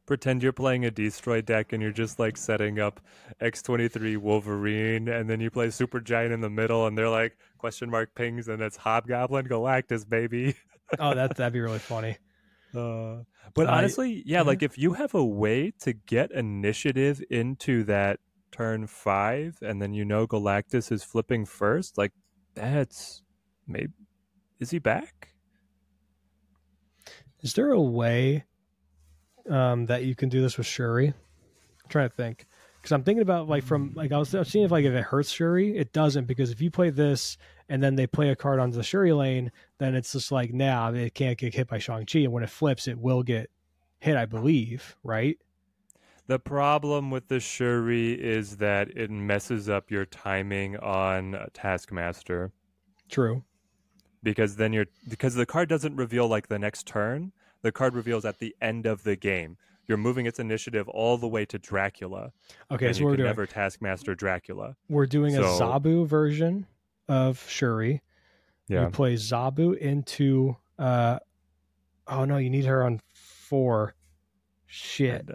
pretend you're playing a destroy deck and you're just like setting up X23 Wolverine and then you play Super Giant in the middle and they're like question mark pings and it's Hobgoblin Galactus baby. oh, that that'd be really funny. Uh, but Uh, honestly, yeah, yeah. like if you have a way to get initiative into that turn 5 and then you know Galactus is flipping first, like that's maybe is he back? Is there a way um, that you can do this with Shuri? I'm trying to think because I'm thinking about like from like I was, I was seeing if like if it hurts Shuri, it doesn't because if you play this and then they play a card onto the Shuri lane, then it's just like nah, it can't get hit by Shang Chi, and when it flips, it will get hit, I believe, right? The problem with the Shuri is that it messes up your timing on Taskmaster. True. because then you're because the card doesn't reveal like the next turn the card reveals at the end of the game you're moving its initiative all the way to dracula Okay, and so you we're can doing never taskmaster dracula we're doing a So- Zabu version of Shuri. yeah You play Zabu into uh oh no, you need her on four. Shit.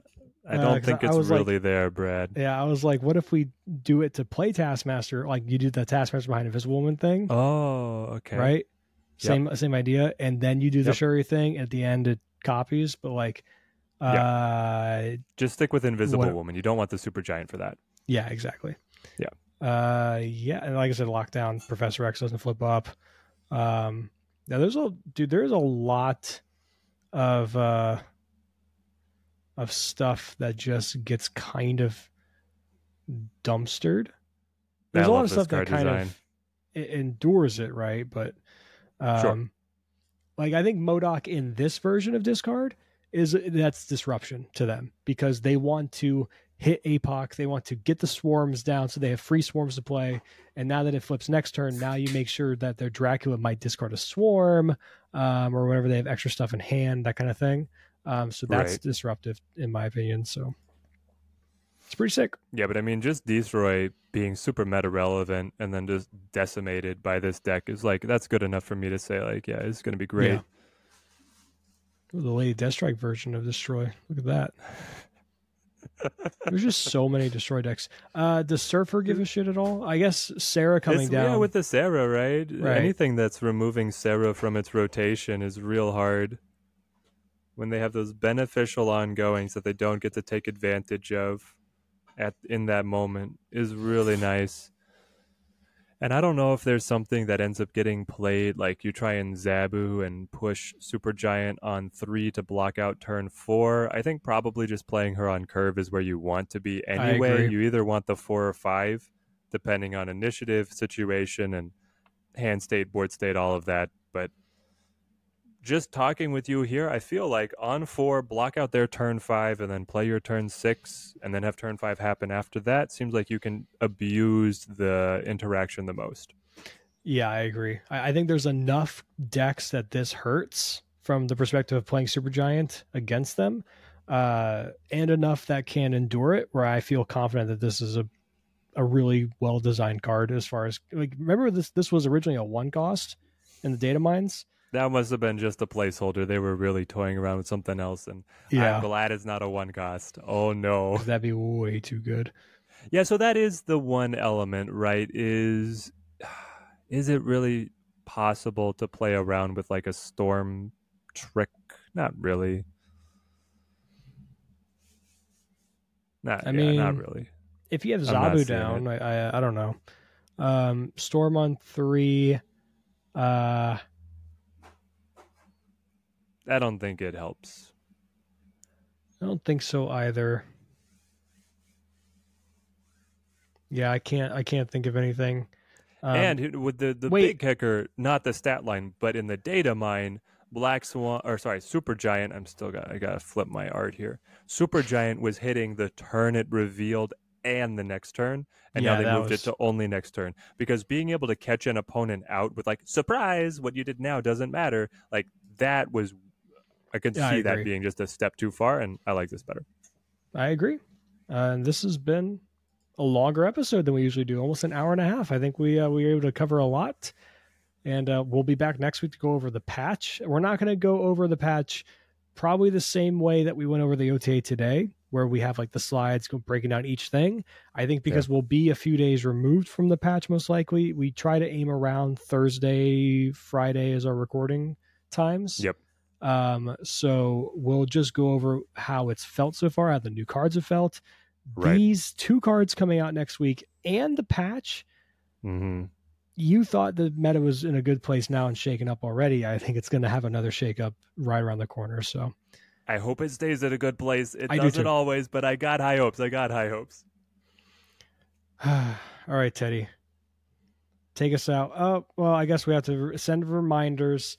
i Uh, don't 'cause think I it's was like- really there brad Yeah, I was like, what if we do it to play Taskmaster? Like you do the Taskmaster behind Invisible Woman thing, oh okay right? Same same idea, and then you do the Yep. Shuri thing. At the end, it copies, but like, uh, just stick with invisible What- woman you don't want the super giant for that yeah, exactly. Yeah. uh, yeah, and like I said, lockdown. Professor X doesn't flip up. Um, now there's a dude. There's a lot of uh of stuff that just gets kind of dumpstered. There's I a lot of stuff that kind design. of endures it, right? But um, Sure. like I think MODOK in this version of discard is that's disruption to them because they want to hit APOC. They want to get the swarms down so they have free swarms to play. And now that it flips next turn, now you make sure that their Dracula might discard a swarm um, or whenever they have extra stuff in hand, that kind of thing. Um, so that's Right. disruptive in my opinion. So it's pretty sick. Yeah, but I mean, just Destroy being super meta relevant and then just decimated by this deck is like that's good enough for me to say like, yeah, it's going to be great. Yeah. The Lady Deathstrike version of Destroy. Look at that. There's just so many Destroy decks. Uh, does Surfer give a shit at all? I guess Sera coming It's- down. Yeah, with the Sera, right? Right. Anything that's removing Sera from its rotation is real hard. When they have those beneficial ongoings that they don't get to take advantage of at in that moment is really nice. And I don't know if there's something that ends up getting played, like you try and Zabu and push Super Giant on three to block out turn four. I think probably just playing her on curve is where you want to be anyway. You either want the four or five, depending on initiative, situation, and hand state, board state, all of that. But just talking with you here, I feel like on four, block out their turn five and then play your turn six and then have turn five happen after that. Seems like you can abuse the interaction the most. Yeah, I agree. I, I think there's enough decks that this hurts from the perspective of playing Supergiant against them, uh, and enough that can endure it. Where I feel confident that this is a a really well designed card as far as like remember this this was originally a one cost in the data mines. That must have been just a placeholder. They were really toying around with something else, and I'm glad it's not a one cost. Oh no. that'd be way too good. Yeah, so that is the one element, right? Is is it really possible to play around with like a storm trick? Not really. Not, I yeah, not really. If you have Zabu down, I, I I don't know. Um, Storm on three. Uh, I don't think it helps. I don't think so either. Yeah, I can't. I can't think of anything. Um, and with the the wait. big kicker, not the stat line, but in the data mine, Black Swan or sorry, Super Giant. I'm still got I gotta flip my art here. Super Giant was hitting the turn it revealed and the next turn, and Yeah, now they moved was- it to only next turn because being able to catch an opponent out with like surprise, what you did now doesn't matter. Like that was, I could Yeah, I see that being just a step too far, and I like this better. I agree. Uh, and this has been a longer episode than we usually do, almost an hour and a half. I think we uh, we were able to cover a lot, and uh, we'll be back next week to go over the patch. We're not going to go over the patch probably the same way that we went over the OTA today, where we have like the slides breaking down each thing. I think because we'll be a few days removed from the patch, most likely, we try to aim around Thursday, Friday as our recording times. Yep. Um, so we'll just go over how it's felt so far, how the new cards have felt. Right. These two cards coming out next week and the patch. hmm You thought the meta was in a good place now and shaken up already. I think it's going to have another shake up right around the corner. So I hope it stays at a good place. It I doesn't too. always, but I got high hopes. I got high hopes. All right, Teddy. Take us out. Oh, well, I guess we have to send reminders.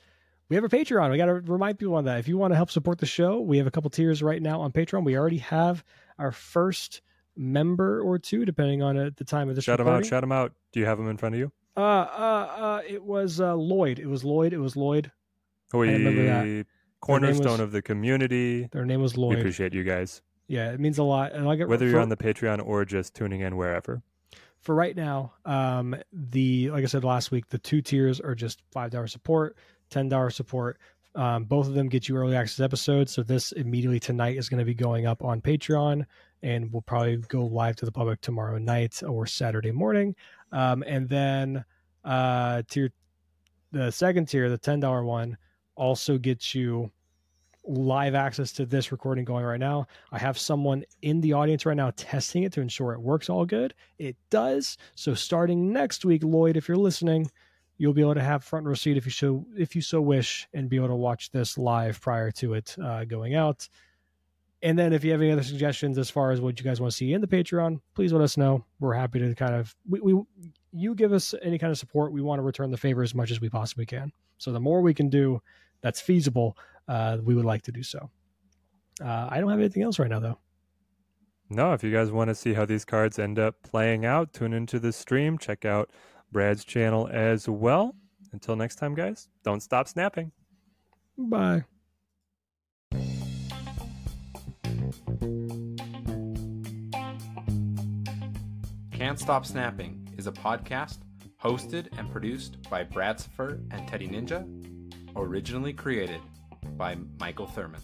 We have a Patreon. We got to remind people on that. If you want to help support the show, we have a couple tiers right now on Patreon. We already have our first member or two, depending on uh, the time of this Shout them out. Shout them out. Do you have them in front of you? Uh, uh, uh, it was uh, Lloyd. It was Lloyd. It was Lloyd. We remember that. cornerstone was- of the community. Their name was Lloyd. We appreciate you guys, Yeah, it means a lot. And I get whether for, you're on the Patreon or just tuning in wherever. for right now, um, the like I said last week, the two tiers are just five dollar support, ten dollar support. Um, both of them get you early access episodes. So this immediately tonight is going to be going up on Patreon, and we'll probably go live to the public tomorrow night or Saturday morning. Um, and then uh, tier, the second tier, the ten dollar one, also gets you live access to this recording going right now. I have someone in the audience right now testing it to ensure it works all good. It does. So starting next week, Lloyd, if you're listening, you'll be able to have front row seat if you so if you so wish, and be able to watch this live prior to it uh, going out. And then if you have any other suggestions as far as what you guys want to see in the Patreon, please let us know. We're happy to kind of we, we you give us any kind of support. We want to return the favor as much as we possibly can. So the more we can do that's feasible, uh, we would like to do so. Uh, I don't have anything else right now though. no, if you guys want to see how these cards end up playing out, tune into the stream. Check out Brad's channel as well. Until next time, guys, don't stop snapping. Bye. Can't Stop Snapping is a podcast hosted and produced by Brad Saffer and Teddy Ninja, originally created by Michael Thurman.